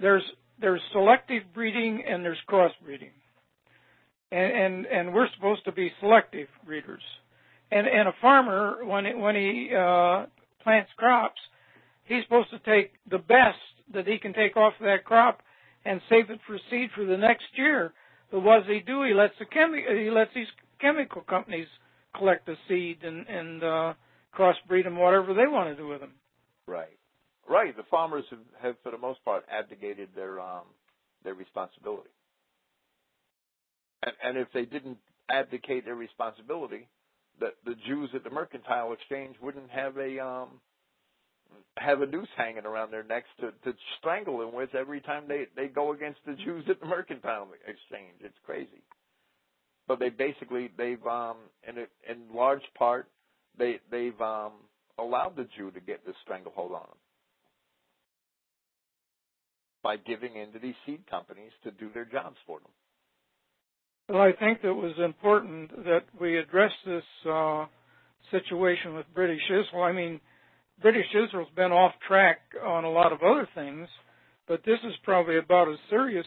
There's there's selective breeding and there's crossbreeding. And and and we're supposed to be selective breeders. And and a farmer when he, when he uh plants crops, he's supposed to take the best that he can take off that crop and save it for seed for the next year. But what does he do? He lets the chemi- he lets these chemical companies collect the seed and and uh, crossbreed them, whatever they want to do with them. Right, right. The farmers have, have for the most part, abdicated their um, their responsibility. And, and if they didn't abdicate their responsibility, that the Jews at the mercantile exchange wouldn't have a um, have a noose hanging around their necks to, to strangle them with every time they, they go against the Jews at the mercantile exchange. It's crazy. But they basically they've um in a, in large part they they've um allowed the Jew to get this stranglehold on them by giving in to these seed companies to do their jobs for them. Well, I think it was important that we address this uh, situation with British Israel. I mean, British Israel's been off track on a lot of other things, but this is probably about as serious.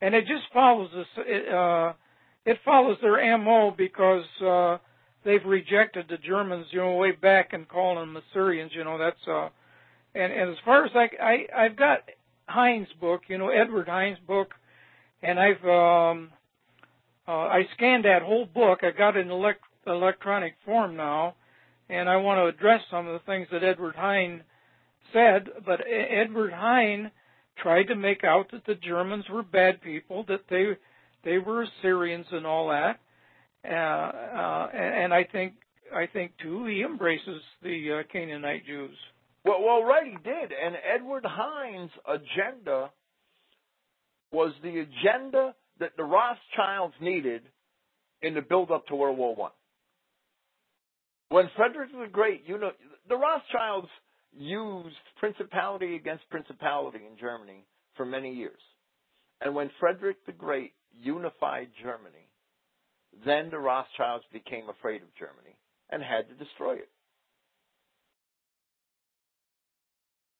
And it just follows this. It, uh, it follows their MO because uh, they've rejected the Germans, you know, way back and calling them Assyrians. You know, that's uh, and and as far as I, I I've got Hine's book, you know, Edward Hine's book, and I've um, uh, I scanned that whole book. I got it in elect- electronic form now and I want to address some of the things that Edward Hine said. But Edward Hine tried to make out that the Germans were bad people, that they they were Assyrians and all that. Uh, uh, and I think I think too he embraces the uh, Canaanite Jews. Well, well, right, he did. And Edward Hine's agenda was the agenda that the Rothschilds needed in the build-up to World War One. When Frederick the Great, you know, the Rothschilds used principality against principality in Germany for many years. And when Frederick the Great unified Germany, then the Rothschilds became afraid of Germany and had to destroy it.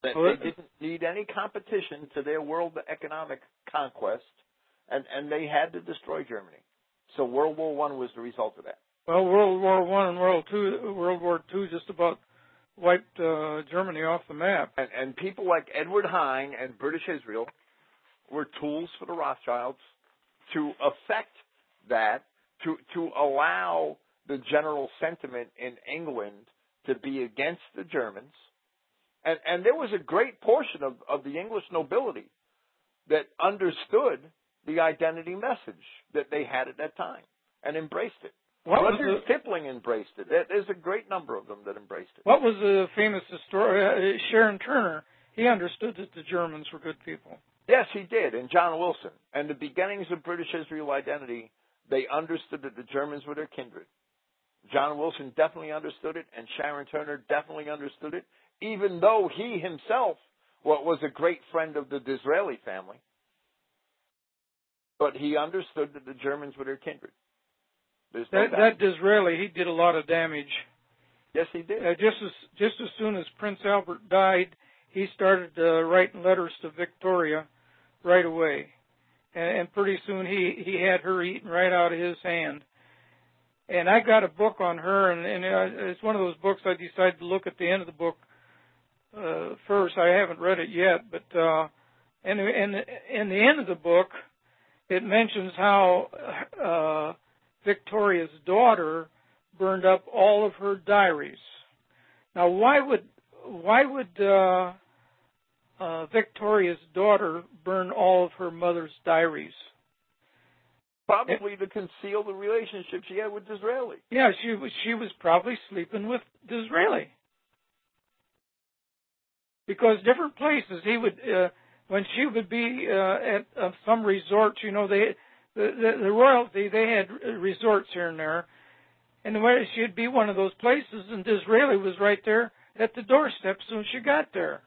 They, they didn't need any competition to their world economic conquest, and, and they had to destroy Germany. So World War One was the result of that. Well, World War One and World Two, World War Two just about wiped uh, Germany off the map. And, and people like Edward Hine and British Israel were tools for the Rothschilds to affect that, to to allow the general sentiment in England to be against the Germans. And and there was a great portion of, of the English nobility that understood the identity message that they had at that time and embraced it. What Rudyard the, Kipling embraced it. There's a great number of them that embraced it. What was the famous historian, uh, Sharon Turner? He understood that the Germans were good people. Yes, he did, and John Wilson. And the beginnings of British Israel identity, they understood that the Germans were their kindred. John Wilson definitely understood it, and Sharon Turner definitely understood it, even though he himself was a great friend of the Disraeli family, but he understood that the Germans were their kindred. There's That doubt. that Disraeli, he did a lot of damage. yes, he did. Uh, just as just as soon as Prince Albert died, he started uh, writing letters to Victoria right away, and, and pretty soon he he had her eaten right out of his hand. And I got a book on her, and, and uh, it's one of those books I decided to look at the end of the book uh, first. I haven't read it yet, but uh, and and in the end of the book, it mentions how uh, Victoria's daughter burned up all of her diaries. Now, why would why would uh, uh, Victoria's daughter burn all of her mother's diaries? Probably to conceal the relationship she had with Disraeli. Yeah, she was she was probably sleeping with Disraeli because different places he would uh, when she would be uh, at uh, some resorts. You know, they the, the the royalty they had resorts here and there, and the way she'd be one of those places, and Disraeli was right there at the doorstep soon as she got there.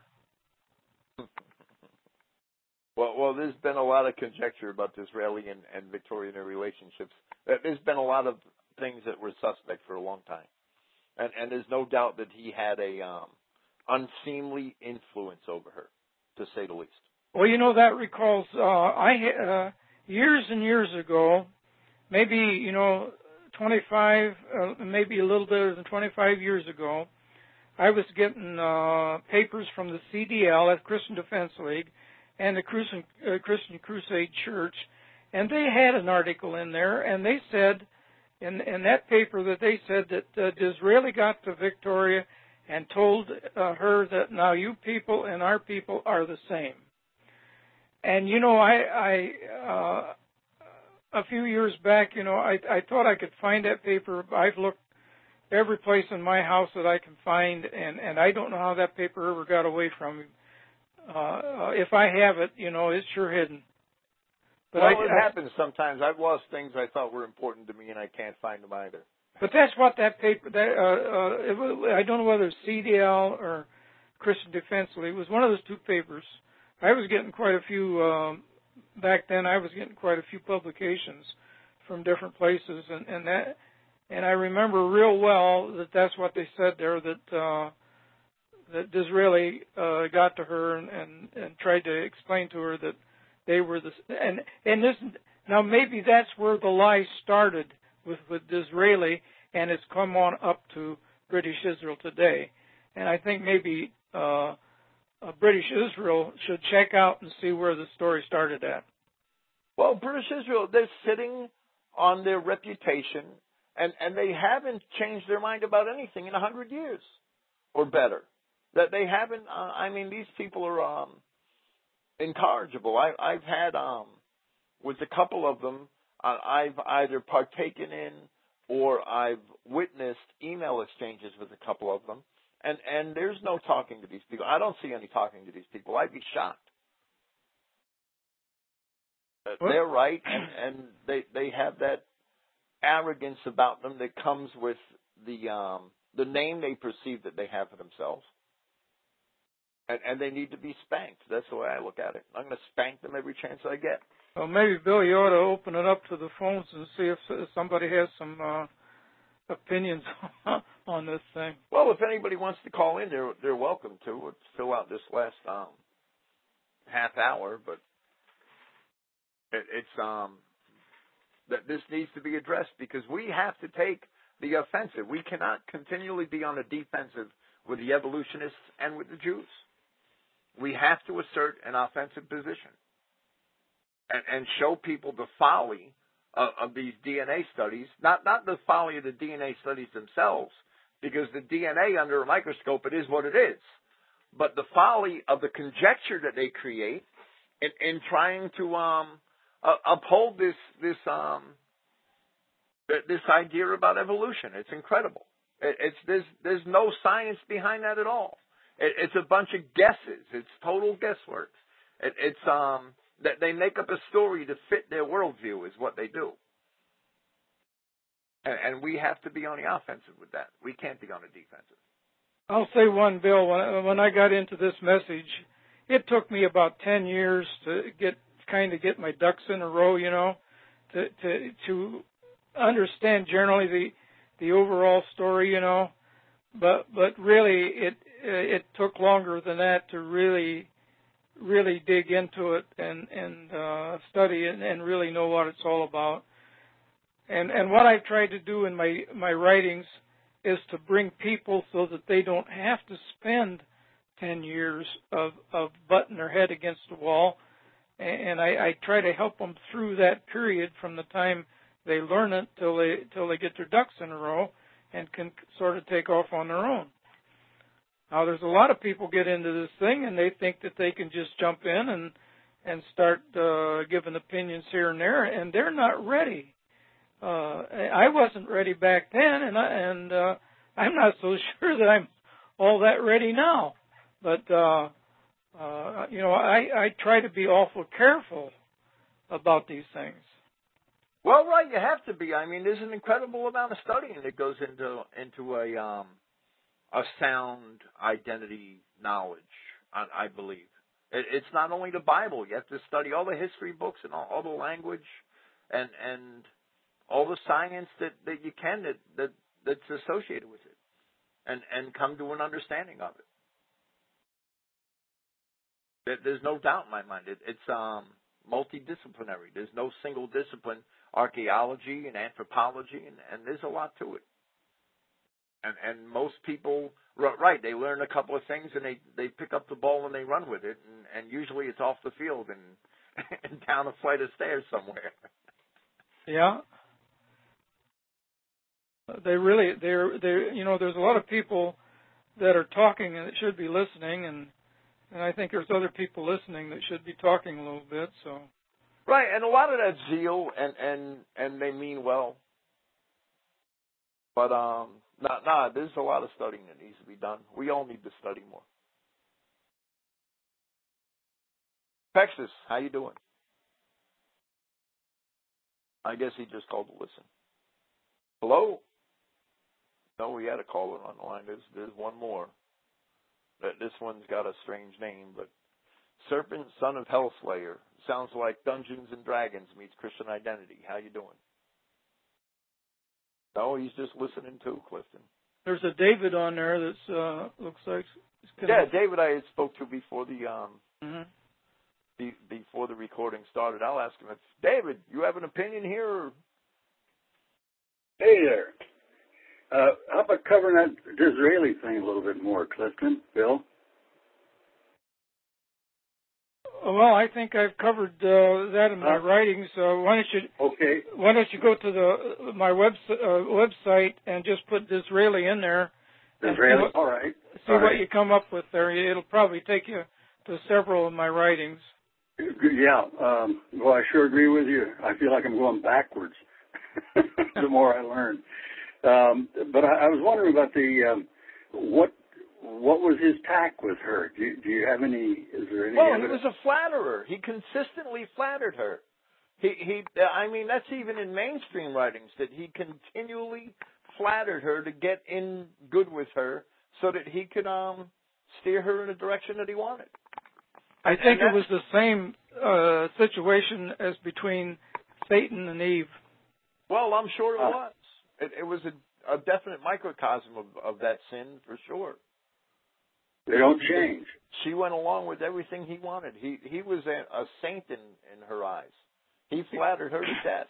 Well, well, there's been a lot of conjecture about Disraeli and, and Victoria and their relationships. Uh, There's been a lot of things that were suspect for a long time, and and there's no doubt that he had a um, unseemly influence over her, to say the least. Well, you know that recalls uh, I uh, years and years ago, maybe you know 25, uh, maybe a little better than 25 years ago. I was getting uh, papers from the CDL, that's Christian Defense League, and the Christian, uh, Christian Crusade Church, and they had an article in there, and they said in in that paper that they said that uh, Disraeli got to Victoria and told uh, her that now you people and our people are the same. And you know, I, I uh, a few years back, you know, I, I thought I could find that paper. I've looked every place in my house that I can find, and and I don't know how that paper ever got away from me. Uh, uh, if I have it, you know, it's sure hidden. But well, I, it I- happens sometimes. I've lost things I thought were important to me, and I can't find them either. But that's what that paper. That uh, uh, it, I don't know whether it's CDL or Christian Defense League. It was one of those two papers. I was getting quite a few um, back then. I was getting quite a few publications from different places, and and that and I remember real well that that's what they said there that uh, that Disraeli uh, got to her and, and and tried to explain to her that they were the and and this now maybe that's where the lie started with with Disraeli, and it's come on up to British Israel today. And I think maybe uh, uh, British Israel should check out and see where the story started at. Well, British Israel, they're sitting on their reputation, and and they haven't changed their mind about anything in a hundred years or better. That they haven't. Uh, I mean, these people are um, incorrigible. I, I've had um, with a couple of them, uh, I've either partaken in or I've witnessed email exchanges with a couple of them, and and there's no talking to these people. I don't see any talking to these people. I'd be shocked. Well- They're right, and and they they have that arrogance about them that comes with the um the name they perceive that they have for themselves. And and they need to be spanked. That's the way I look at it. I'm going to spank them every chance I get. Well, maybe Bill, you ought to open it up to the phones and see if if somebody has some uh, opinions [LAUGHS] on this thing. Well, if anybody wants to call in, they're they're welcome to. Let's fill out this last um half hour, but it, it's um that this needs to be addressed because we have to take the offensive. We cannot continually be on the defensive with the evolutionists and with the Jews. We have to assert an offensive position and, and show people the folly of, of these DNA studies. Not not the folly of the DNA studies themselves, because the DNA under a microscope it is what it is, but the folly of the conjecture that they create in, in trying to um, uh, uphold this this um, this idea about evolution. It's incredible. It, it's there's there's no science behind that at all. It, it's a bunch of guesses. It's total guesswork. It, it's um they make up a story to fit their worldview is what they do. And, and we have to be on the offensive with that. We can't be on the defensive. I'll say one, Bill. When when I got into this message, it took me about ten years to get kind of get my ducks in a row, you know, to to to understand generally the the overall story, you know. But but really, it it took longer than that to really really dig into it and and uh, study it and really know what it's all about. And and what I've tried to do in my my writings is to bring people so that they don't have to spend 10 years of, of butting their head against the wall. And I, I try to help them through that period from the time they learn it till they, till they get their ducks in a row and can sort of take off on their own. Now there's a lot of people get into this thing and they think that they can just jump in and, and start, uh, giving opinions here and there and they're not ready uh, I wasn't ready back then, and I, and uh, I'm not so [LAUGHS] sure that I'm all that ready now. But uh, uh, you know, I, I try to be awful careful about these things. Well, right, you have to be. I mean, there's an incredible amount of studying that goes into into a um, a sound identity knowledge. I, believe it, it's not only the Bible. You have to study all the history books and all, all the language, and and all the science that, that you can that, that that's associated with it and, and come to an understanding of it. There's no doubt in my mind. It, it's um, multidisciplinary. There's no single discipline, archaeology and anthropology, and, and there's a lot to it. And, and most people, right, they learn a couple of things and they, they pick up the ball and they run with it, and, and usually it's off the field and, [LAUGHS] and down a flight of stairs somewhere. Yeah, they really they're they you know there's a lot of people that are talking and that should be listening. And and I think there's other people listening that should be talking a little bit so. Right. And a lot of that zeal and and and they mean well. But um nah nah there's a lot of studying that needs to be done we all need to study more Texas how you doing I guess he just called to listen hello no, we had a caller on the line. There's there's one more. This one's got a strange name, but Serpent, son of Hellslayer. Sounds like Dungeons and Dragons meets Christian Identity. How you doing? No, he's just listening too, Clifton. There's a David on there that's uh looks like yeah, David I had spoke to before the um mm-hmm. be, before the recording started. I'll ask him if David, you have an opinion here? Or... Hey there. Uh, how about covering that Disraeli thing a little bit more, Clifton, Bill? Well, I think I've covered uh, that in my uh, writings. Uh, why don't you? Okay. Why don't you go to the my web uh, website and just put Disraeli in there? Disraeli. What, all right. See all what right. you come up with there. It'll probably take you to several of my writings. Yeah. Um, well, I sure agree with you. I feel like I'm going backwards [LAUGHS] the more I learn. Um, but I, I was wondering about the um, what what was his tack with her? Do you, do you have any? Is there any? Well, evidence? he was a flatterer. He consistently flattered her. He he. I mean, that's even in mainstream writings that he continually flattered her to get in good with her, so that he could um steer her in a direction that he wanted. I think it was the same uh, situation as between Satan and Eve. Well, I'm sure it was. It, it was a, a definite microcosm of, of that sin for sure. They don't change. She went along with everything he wanted. He he was a, a saint in in her eyes. He flattered her to death.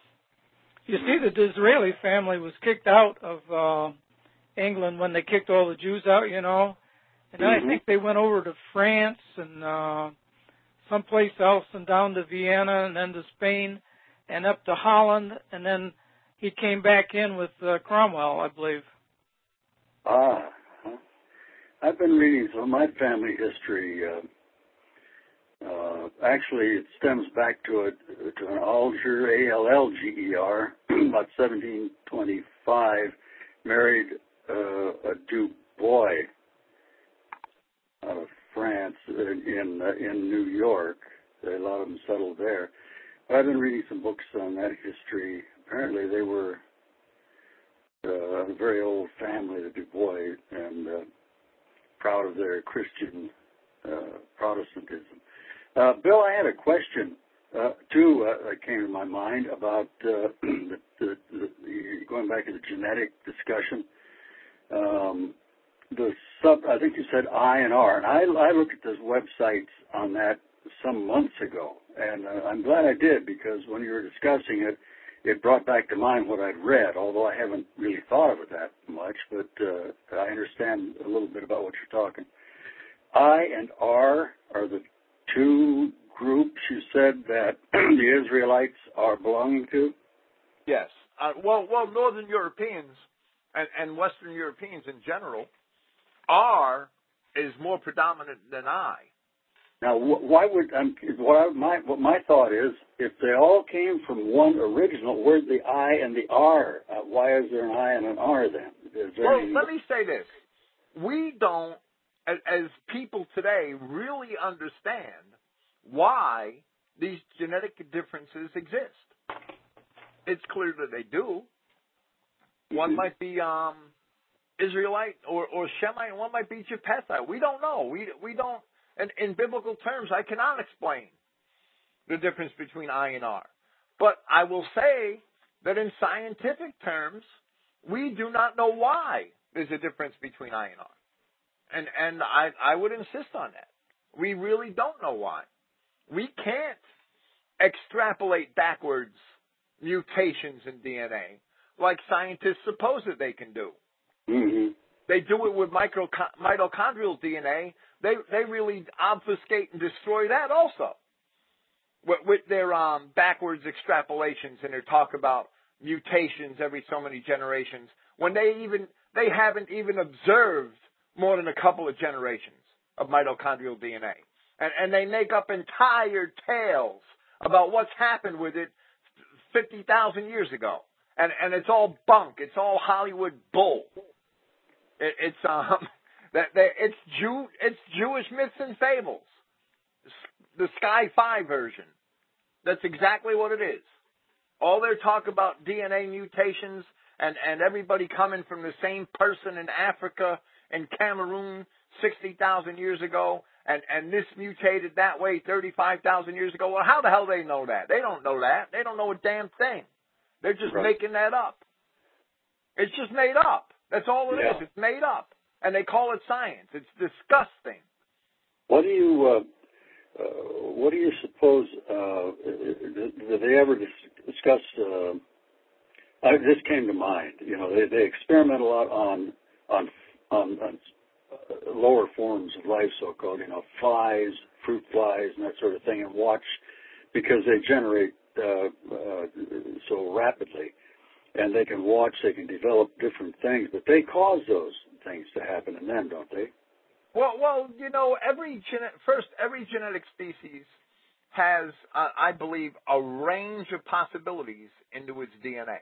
You see, the Disraeli family was kicked out of uh, England when they kicked all the Jews out. You know, and mm-hmm. I think they went over to France and uh, someplace else, and down to Vienna, and then to Spain, and up to Holland, and then he came back in with uh, Cromwell, I believe. Ah, I've been reading some of my family history. Uh, uh, actually, it stems back to a to an Allger, A L L G E R, [CLEARS THROAT] about 1725. Married uh, a Du Bois out of France in in, uh, in New York. A lot of them settled there. But I've been reading some books on that history apparently they were uh, a very old family, the Du Bois, and uh, proud of their Christian uh, Protestantism. Uh, Bill, I had a question uh, too uh, that came to my mind about uh, [CLEARS THROAT] the, the, the, going back to the genetic discussion. Um, the sub, I think you said I and R, and I, I looked at those websites on that some months ago, and uh, I'm glad I did because when you were discussing it, it brought back to mind what I'd read, although I haven't really thought of it that much, but uh, I understand a little bit about what you're talking. I and R are the two groups you said that [CLEARS THROAT] the Israelites are belonging to? Yes. Uh, well, well, Northern Europeans and, and Western Europeans in general R is more predominant than I. Now, why would um, what I, my what my thought is, if they all came from one original, where's the I and the R? Uh, why is there an I and an R then? well, any... let me say this: we don't, as, as people today, really understand why these genetic differences exist. It's clear that they do. One mm-hmm. might be um, Israelite or, or Shemite, and one might be Japhethite. We don't know. We we don't and in biblical terms, I cannot explain the difference between I and R. But I will say that in scientific terms, we do not know why there's a difference between I and R. And, and I, I would insist on that. We really don't know why. We can't extrapolate backwards mutations in DNA like scientists suppose that they can do. Mm-hmm. They do it with micro, mitochondrial DNA they they really obfuscate and destroy that also. With, with their um, backwards extrapolations and their talk about mutations every so many generations when they even they haven't even observed more than a couple of generations of mitochondrial DNA and and they make up entire tales about what's happened with it 50,000 years ago. And and it's all bunk. It's all Hollywood bull. It, it's um that, that it's Jew, it's Jewish myths and fables. The Sky Five version. That's exactly what it is. All their talk about DNA mutations and, and everybody coming from the same person in Africa and Cameroon 60,000 years ago and, and this mutated that way 35,000 years ago. Well, how the hell they know that? They don't know that. They don't know a damn thing. They're just right. making that up. It's just made up. That's all it yeah. is. It's made up and they call it science. It's disgusting. What do you uh, uh, what do you suppose? Uh, did they ever discuss? Uh, this came to mind. You know, they, they experiment a lot on on on, on uh, lower forms of life, so-called, you know, flies, fruit flies, and that sort of thing, and watch because they generate uh, uh, so rapidly, and they can watch, they can develop different things, but they cause those things to happen in them, don't they? Well, well, you know, every gene- first every genetic species has, uh, I believe, a range of possibilities into its DNA.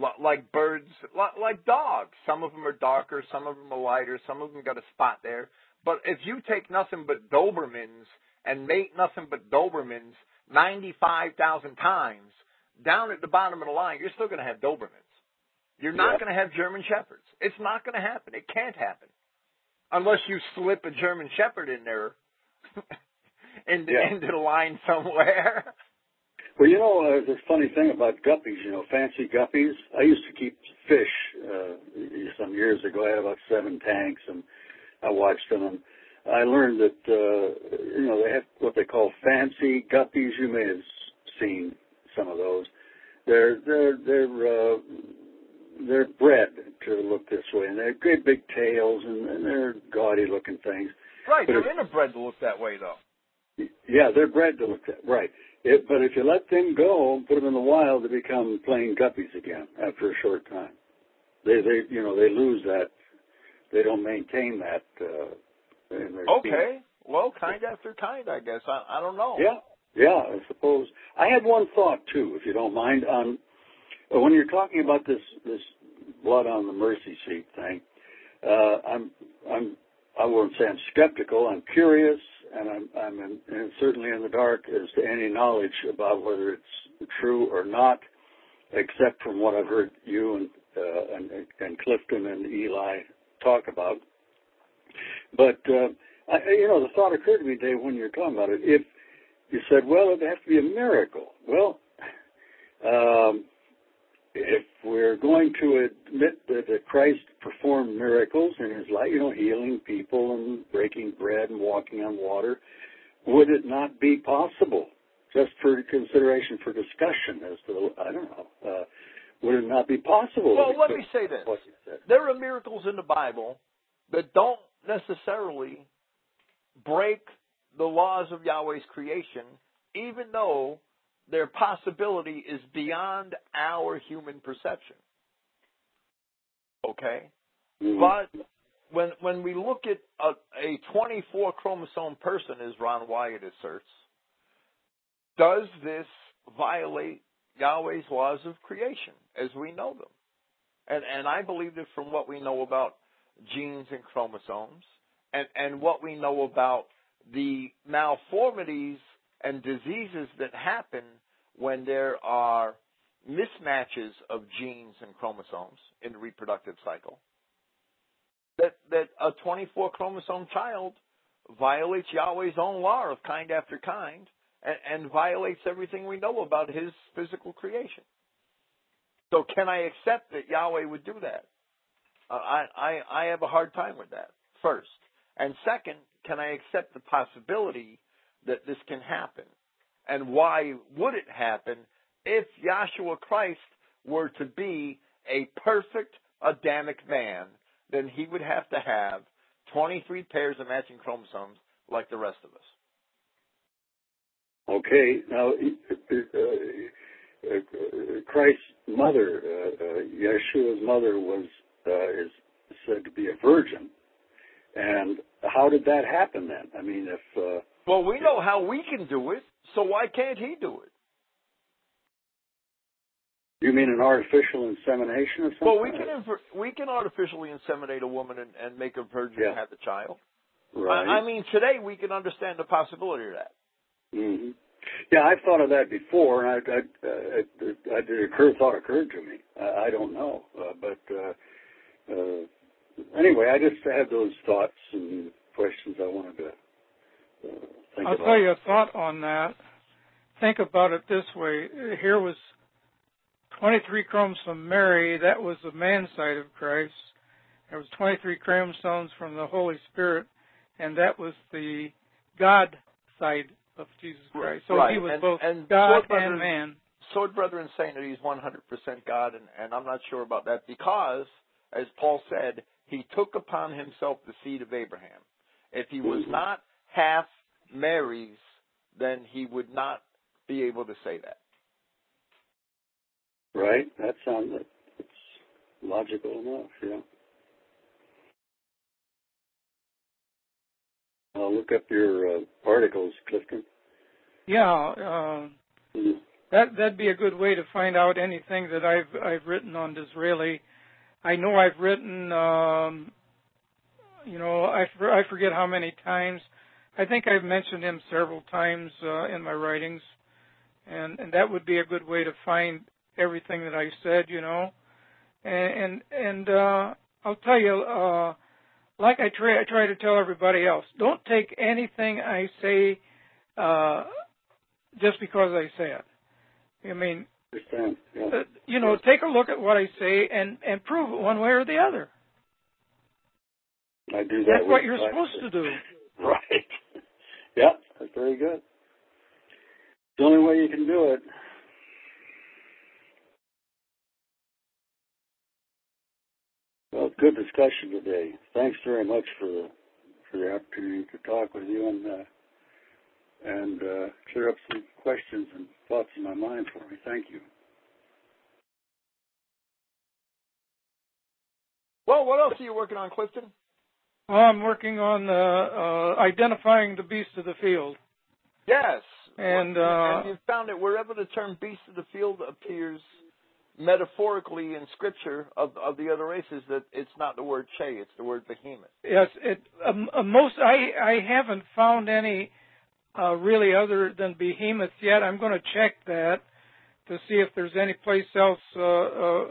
L- like birds, l- like dogs. Some of them are darker, some of them are lighter, some of them got a spot there. But if you take nothing but Dobermans and mate nothing but Dobermans 95,000 times, down at the bottom of the line, you're still going to have Dobermans. You're not yeah. going to have German Shepherds. It's not going to happen. It can't happen. Unless you slip a German Shepherd in there [LAUGHS] into, yeah. into the line somewhere. [LAUGHS] Well, you know, uh, there's a funny thing about guppies, you know, fancy guppies. I used to keep fish uh, some years ago. I had about seven tanks, and I watched them, and I learned that, uh, you know, they have what they call fancy guppies. You may have seen some of those. They're, they're, they're, uh, they're bred to look this way, and they have great big tails, and, and they're gaudy looking things. Right, but they're if, interbred to look that way, though. Yeah, they're bred to look that right. It, but if you let them go, and put them in the wild, they become plain guppies again after a short time. They, they, you know, they lose that. They don't maintain that. Uh, okay. Well, kind after kind, I guess. I, I don't know. Yeah, yeah. I suppose I had one thought too, if you don't mind, on but when you're talking about this this blood on the mercy seat thing, uh, I'm I'm I won't say I'm skeptical. I'm curious, and I'm I'm in, and certainly in the dark as to any knowledge about whether it's true or not, except from what I've heard you and uh, and, and Clifton and Eli talk about. But uh, I, you know, the thought occurred to me, Dave, when you were talking about it. If you said, well, it has to be a miracle. Well, um, if we're going to admit that, that Christ performed miracles in his life, you know, healing people and breaking bread and walking on water, would it not be possible, just for consideration for discussion as to, I don't know, uh, would it not be possible? Well, let me say this. There are miracles in the Bible that don't necessarily break the laws of Yahweh's creation, even though their possibility is beyond our human perception. Okay? Mm-hmm. But when when we look at a, a 24 chromosome person, as Ron Wyatt asserts, does this violate Yahweh's laws of creation as we know them? And and I believe that from what we know about genes and chromosomes, and and what we know about the malformities and diseases that happen when there are mismatches of genes and chromosomes in the reproductive cycle. That that a 24 chromosome child violates Yahweh's own law of kind after kind and, and violates everything we know about his physical creation. So can I accept that Yahweh would do that? Uh, I, I I have a hard time with that. First, and second, can I accept the possibility that this can happen? And why would it happen if Yahshua Christ were to be a perfect Adamic man? Then he would have to have 23 pairs of matching chromosomes like the rest of us. Okay, now uh, uh, Christ's mother, uh, uh, Yeshua's mother, was is said to be a virgin, and how did that happen then? I mean, if well, we know how we can do it, so why can't he do it? You mean an artificial insemination or something? Well, we can we can artificially inseminate a woman and, and make a virgin yeah. have a child. Right. I, I, mean, today we can understand the possibility of that. Mm-hmm. Yeah, I've thought of that before, and I, I, I, I the occur, thought occurred to me. I, I don't know, uh, but uh, uh, anyway, I just had those thoughts and questions I wanted to think I'll tell you a thought on that. Think about it this way: here was 23 chromosomes from Mary. That was the man side of Christ. There was 23 chromosomes from the Holy Spirit, and that was the God side of Jesus Christ. So right. he was and, both and God Sword and man. Sword Brethren saying that he's 100% God, and, and I'm not sure about that because, as Paul said, he took upon himself the seed of Abraham. If he was mm-hmm. not half Mary's, then he would not be able to say that. Right. That sounds it's logical enough. Yeah. I'll look up your uh, articles, Clifton. Yeah, uh, mm-hmm. that that'd be a good way to find out anything that I've I've written on Disraeli. I know I've written, um, you know, I I forget how many times. I think I've mentioned him several times uh, in my writings, and and that would be a good way to find everything that I said, you know, and and, and uh, I'll tell you. Uh, like I try, I try to tell everybody else, don't take anything I say uh, just because I say it. I mean. Yeah. uh, you know, take a look at what I say and and prove it one way or the other. I do that. That's what you're supposed to do. [LAUGHS] Right. Yeah, that's very good. The only way you can do it. Well, good discussion today. Thanks very much for for the opportunity to talk with you and uh, and uh, clear up some questions and thoughts in my mind for me. Thank you. Well, what else are you working on, Clifton? I'm working on uh, uh, identifying the beast of the field. Yes. And, uh, and you've found that wherever the term beast of the field appears metaphorically in scripture of, of the other races, that it's not the word che, it's the word behemoth. Yes, it um, uh, most I I haven't found any uh, really other than behemoth yet. I'm going to check that to see if there's any place else. Uh, uh,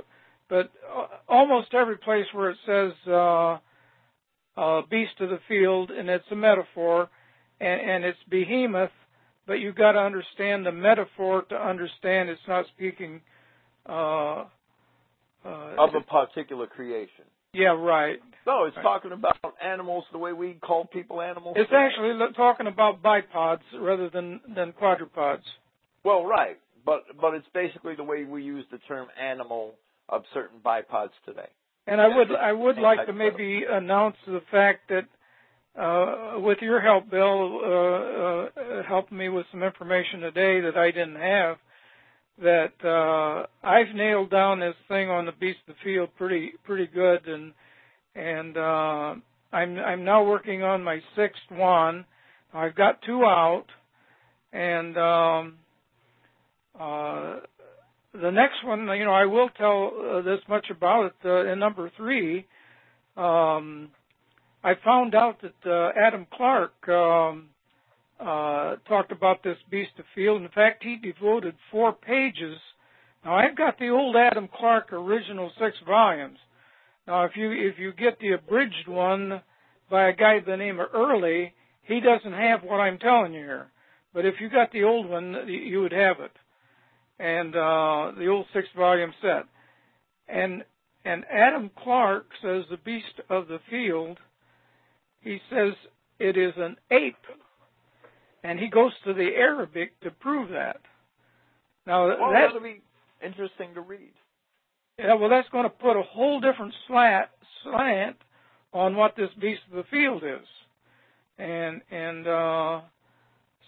but uh, almost every place where it says uh, beast of the field, and it's a metaphor, and, and it's behemoth, but you've got to understand the metaphor to understand it's not speaking uh, uh, of a particular creation. Yeah, right. No, it's right. talking about animals the way we call people animals. It's actually talking about bipeds rather than than quadrupeds. Well, right, but but it's basically the way we use the term animal of certain bipeds today. And I would I would like to maybe announce the fact that uh, with your help, Bill, uh, uh, helped me with some information today that I didn't have. That uh, I've nailed down this thing on the beast of the field pretty pretty good, and and uh, I'm I'm now working on my sixth one. I've got two out, and um, uh, the next one, you know, I will tell uh, this much about it. Uh, in number three, um, I found out that uh, Adam Clarke um, uh, talked about this beast of field. In fact, he devoted four pages. Now, I've got the old Adam Clarke original six volumes. Now, if you if you get the abridged one by a guy by the name of Early, he doesn't have what I'm telling you here. But if you got the old one, you would have it and uh, the old six volume set. And and Adam Clarke says the beast of the field. He says it is an ape, and he goes to the Arabic to prove that. Now well, that, that'll be interesting to read. Yeah, well, that's going to put a whole different slant slant on what this beast of the field is, and and uh,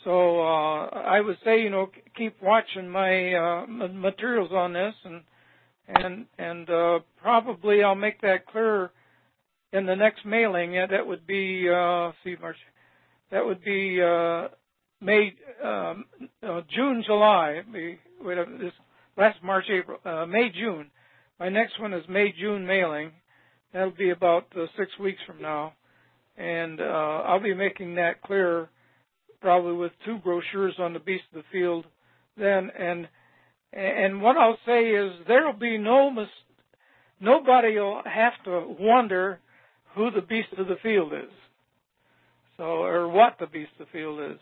so uh, I would say, you know, keep watching my uh, materials on this, and and and uh, probably I'll make that clear in the next mailing. Yeah, that would be uh, see March. That would be uh, May, um, uh, June, July. Wait, this last March, April, uh, May, June. My next one is May, June mailing. That'll be about uh, six weeks from now, and uh, I'll be making that clear probably with two brochures on the beast of the field then and and what I'll say is there'll be no mis- nobody will have to wonder who the beast of the field is. So or what the beast of the field is.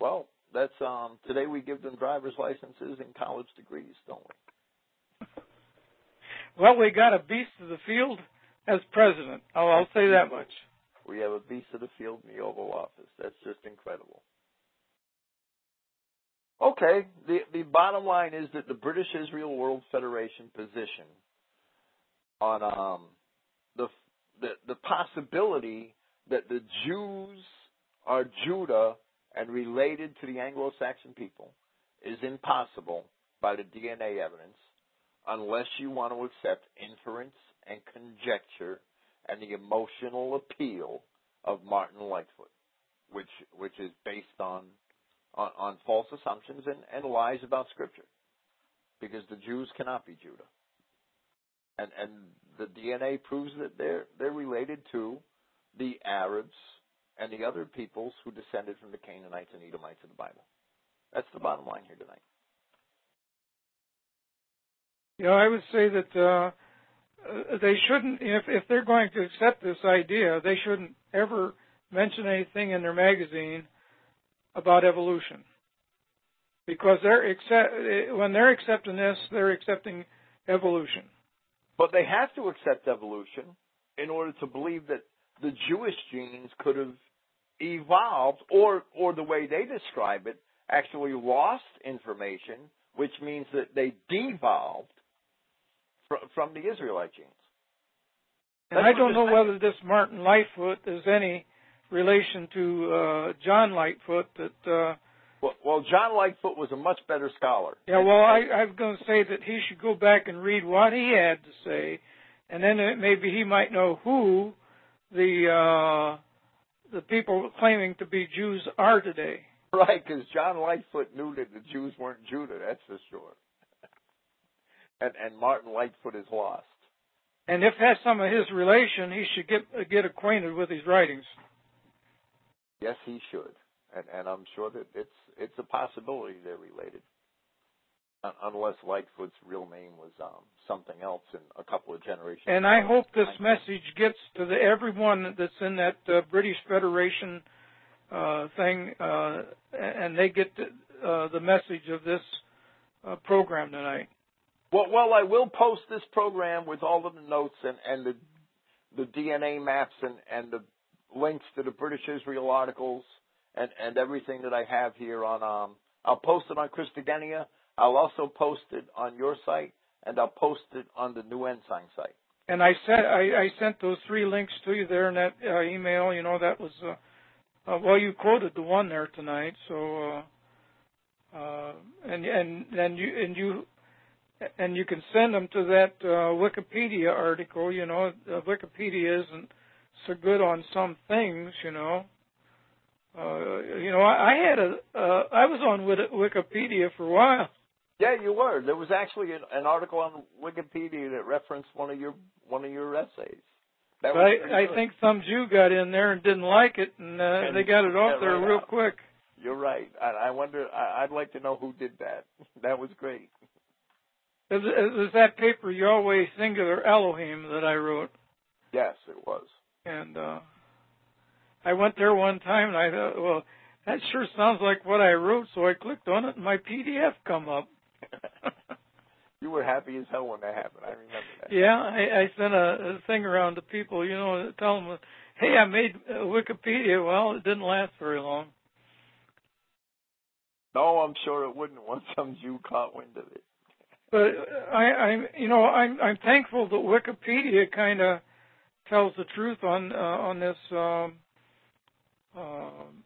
Well, that's um today we give them driver's licenses and college degrees, don't we? Well, we got a beast of the field as president. Oh, I'll say that much. We have a beast of the field in the Oval Office. That's just incredible. Okay, the the bottom line is that the British Israel World Federation position on um, the the the possibility that the Jews are Judah and related to the Anglo-Saxon people is impossible by the DNA evidence unless you want to accept inference and conjecture and the emotional appeal of Martin Lightfoot, which which is based on on, on false assumptions and, and lies about Scripture, because the Jews cannot be Judah, and and the DNA proves that they're they're related to the Arabs and the other peoples who descended from the Canaanites and Edomites of the Bible. That's the bottom line here tonight. Yeah, I would say that uh, Uh, they shouldn't if if they're going to accept this idea, they shouldn't ever mention anything in their magazine about evolution. Because they're accept uh, when they're accepting this, they're accepting evolution. But they have to accept evolution in order to believe that the Jewish genes could have evolved or or the way they describe it actually lost information, which means that they devolved from the Israelite genes. And I don't know whether this Martin Lightfoot is any relation to uh, John Lightfoot. That uh, well, well, John Lightfoot was a much better scholar. Yeah, well, I, I'm going to say that he should go back and read what he had to say, and then it, maybe he might know who the uh, the people claiming to be Jews are today. Right, because John Lightfoot knew that the Jews weren't Judah. That's for sure and, and Martin Lightfoot is lost. And if that's some of his relation, he should get get acquainted with his writings. Yes, he should, and and I'm sure that it's it's a possibility they're related. unless Lightfoot's real name was um, something else in a couple of generations. And I hope this message gets to the, everyone that's in that uh, British Federation uh, thing, uh, and they get the, uh, the message of this uh, program tonight. Well, well, I will post this program with all of the notes and, and the the DNA maps and, and the links to the British Israel articles and, and everything that I have here on um I'll post it on Christogenea. I'll also post it on your site and I'll post it on the New Ensign site. And I sent I, I sent those three links to you there in that uh, email. You know that was uh, uh, well you quoted the one there tonight. So uh, uh, and and and you and you and you can send them to that uh, Wikipedia article. You know, uh, Wikipedia isn't so good on some things. You know, uh, you know, I, I had a, uh, I was on Wikipedia for a while. Yeah, you were. There was actually an, an article on Wikipedia that referenced one of your one of your essays. That but I, I think some Jew got in there and didn't like it, and, uh, and they got it off there right real out. quick. You're right. I, I wonder. I, I'd like to know who did that. [LAUGHS] That was great. It was that paper Yahweh Singular Elohim that I wrote. Yes, it was. And uh I went there one time and I thought, well, that sure sounds like what I wrote, so I clicked on it and my PDF come up. [LAUGHS] you were happy as hell when that happened. I remember that. Yeah, I, I sent a, a thing around to people, you know, tell them, hey, I made uh, Wikipedia. Well, it didn't last very long. No, I'm sure it wouldn't once [LAUGHS] some Jew caught wind of it. But I, I'm, you know, I'm I'm thankful that Wikipedia kind of tells the truth on uh, on this. Um, um,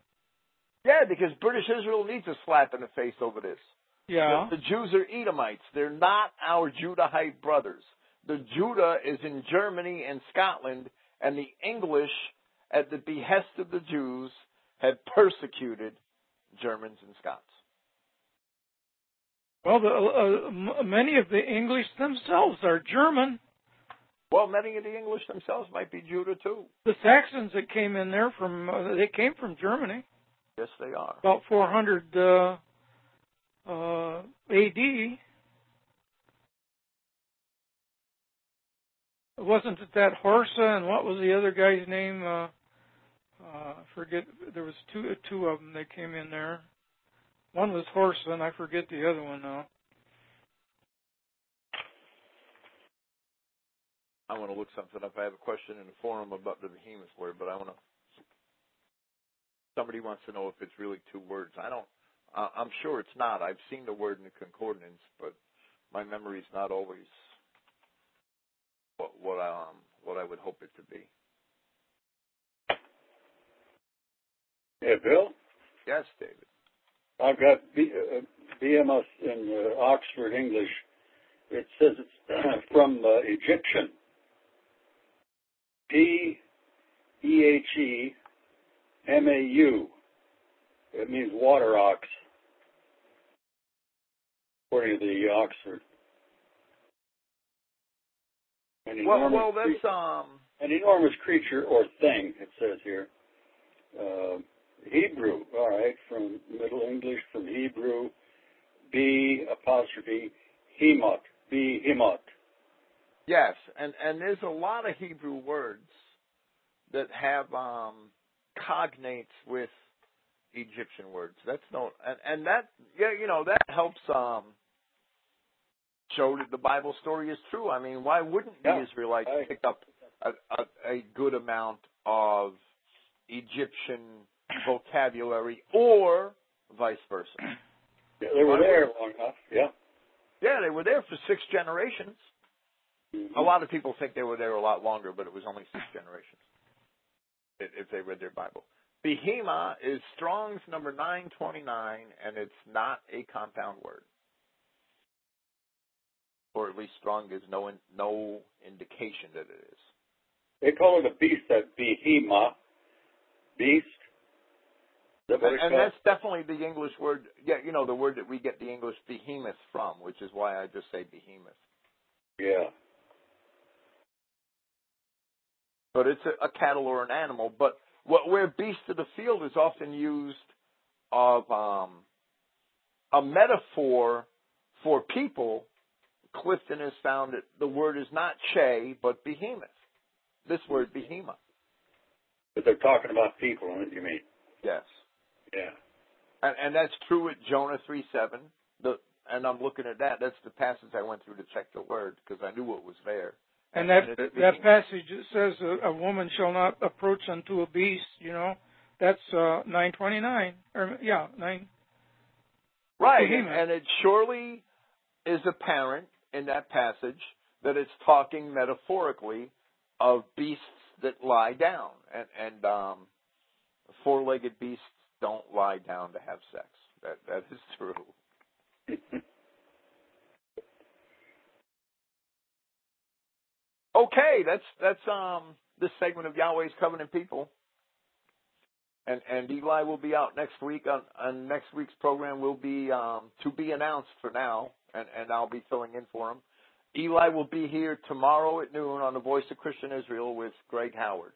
yeah, because British Israel needs a slap in the face over this. Yeah. The, the Jews are Edomites. They're not our Judahite brothers. The Judah is in Germany and Scotland, and the English, at the behest of the Jews, have persecuted Germans and Scots. Well, the, uh, many of the English themselves are German. Well, many of the English themselves might be Judah too. The Saxons that came in there from uh, they came from Germany. Yes, they are. About 400 uh, uh, A.D. Wasn't it that Horsa and what was the other guy's name? Uh, uh, forget. There was two two of them. They came in there. One was Horsa, and I forget the other one now. I want to look something up. I have a question in the forum about the behemoth word, but I want to. Somebody wants to know if it's really two words. I don't. Uh, I'm sure it's not. I've seen the word in the concordance, but my memory's not always what what um what I would hope it to be. Yeah, Bill. Yes, David. I've got B, uh, BMS in uh, Oxford English. It says it's [CLEARS THROAT] from uh, Egyptian. P E H E M A U. It means water ox, according to the Oxford. An well, well, that's um. An enormous creature or thing. It says here. Uh, Hebrew, all right, from Middle English, from Hebrew, B apostrophe hemot, B hemot. Yes, and there's a lot of Hebrew words that have um, cognates with Egyptian words. That's no, and and that yeah, you know that helps um, show that the Bible story is true. I mean, why wouldn't yeah, the Israelites pick up a, a, a good amount of Egyptian vocabulary or vice versa. Yeah, they were there long enough. Yeah. Yeah, they were there for six generations. A lot of people think they were there a lot longer, but it was only six generations if they read their Bible. Behema is Strong's number 929, and it's not a compound word. Or at least Strong gives no in, no indication that it is. They call it a beast, that Behema, beast, and, and that's definitely the English word. Yeah, you know the word that we get the English behemoth from, which is why I just say behemoth. Yeah. But it's a, a cattle or an animal. But what where beast of the field is often used of um, a metaphor For people, Clifton has found that the word is not che, but behemoth. This word behemoth. But they're talking about people, you mean? Yes. Yeah. And, and that's true at Jonah 3 7. The, and I'm looking at that. That's the passage I went through to check the word because I knew what was there. And that that passage says a, a woman shall not approach unto a beast. You know, that's uh, nine twenty nine. Or yeah, nine. Right, and, and it surely is apparent in that passage that it's talking metaphorically of beasts that lie down, and and um, four-legged beasts don't lie down to have sex. That that is [LAUGHS] true. Okay, that's that's um this segment of Yahweh's Covenant People. And and Eli will be out next week on, on next week's program will be um to be announced for now and, and I'll be filling in for him. Eli will be here tomorrow at noon on the Voice of Christian Israel with Greg Howard.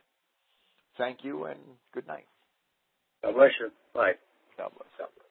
Thank you and good night. God bless you. Bye. God bless. God bless.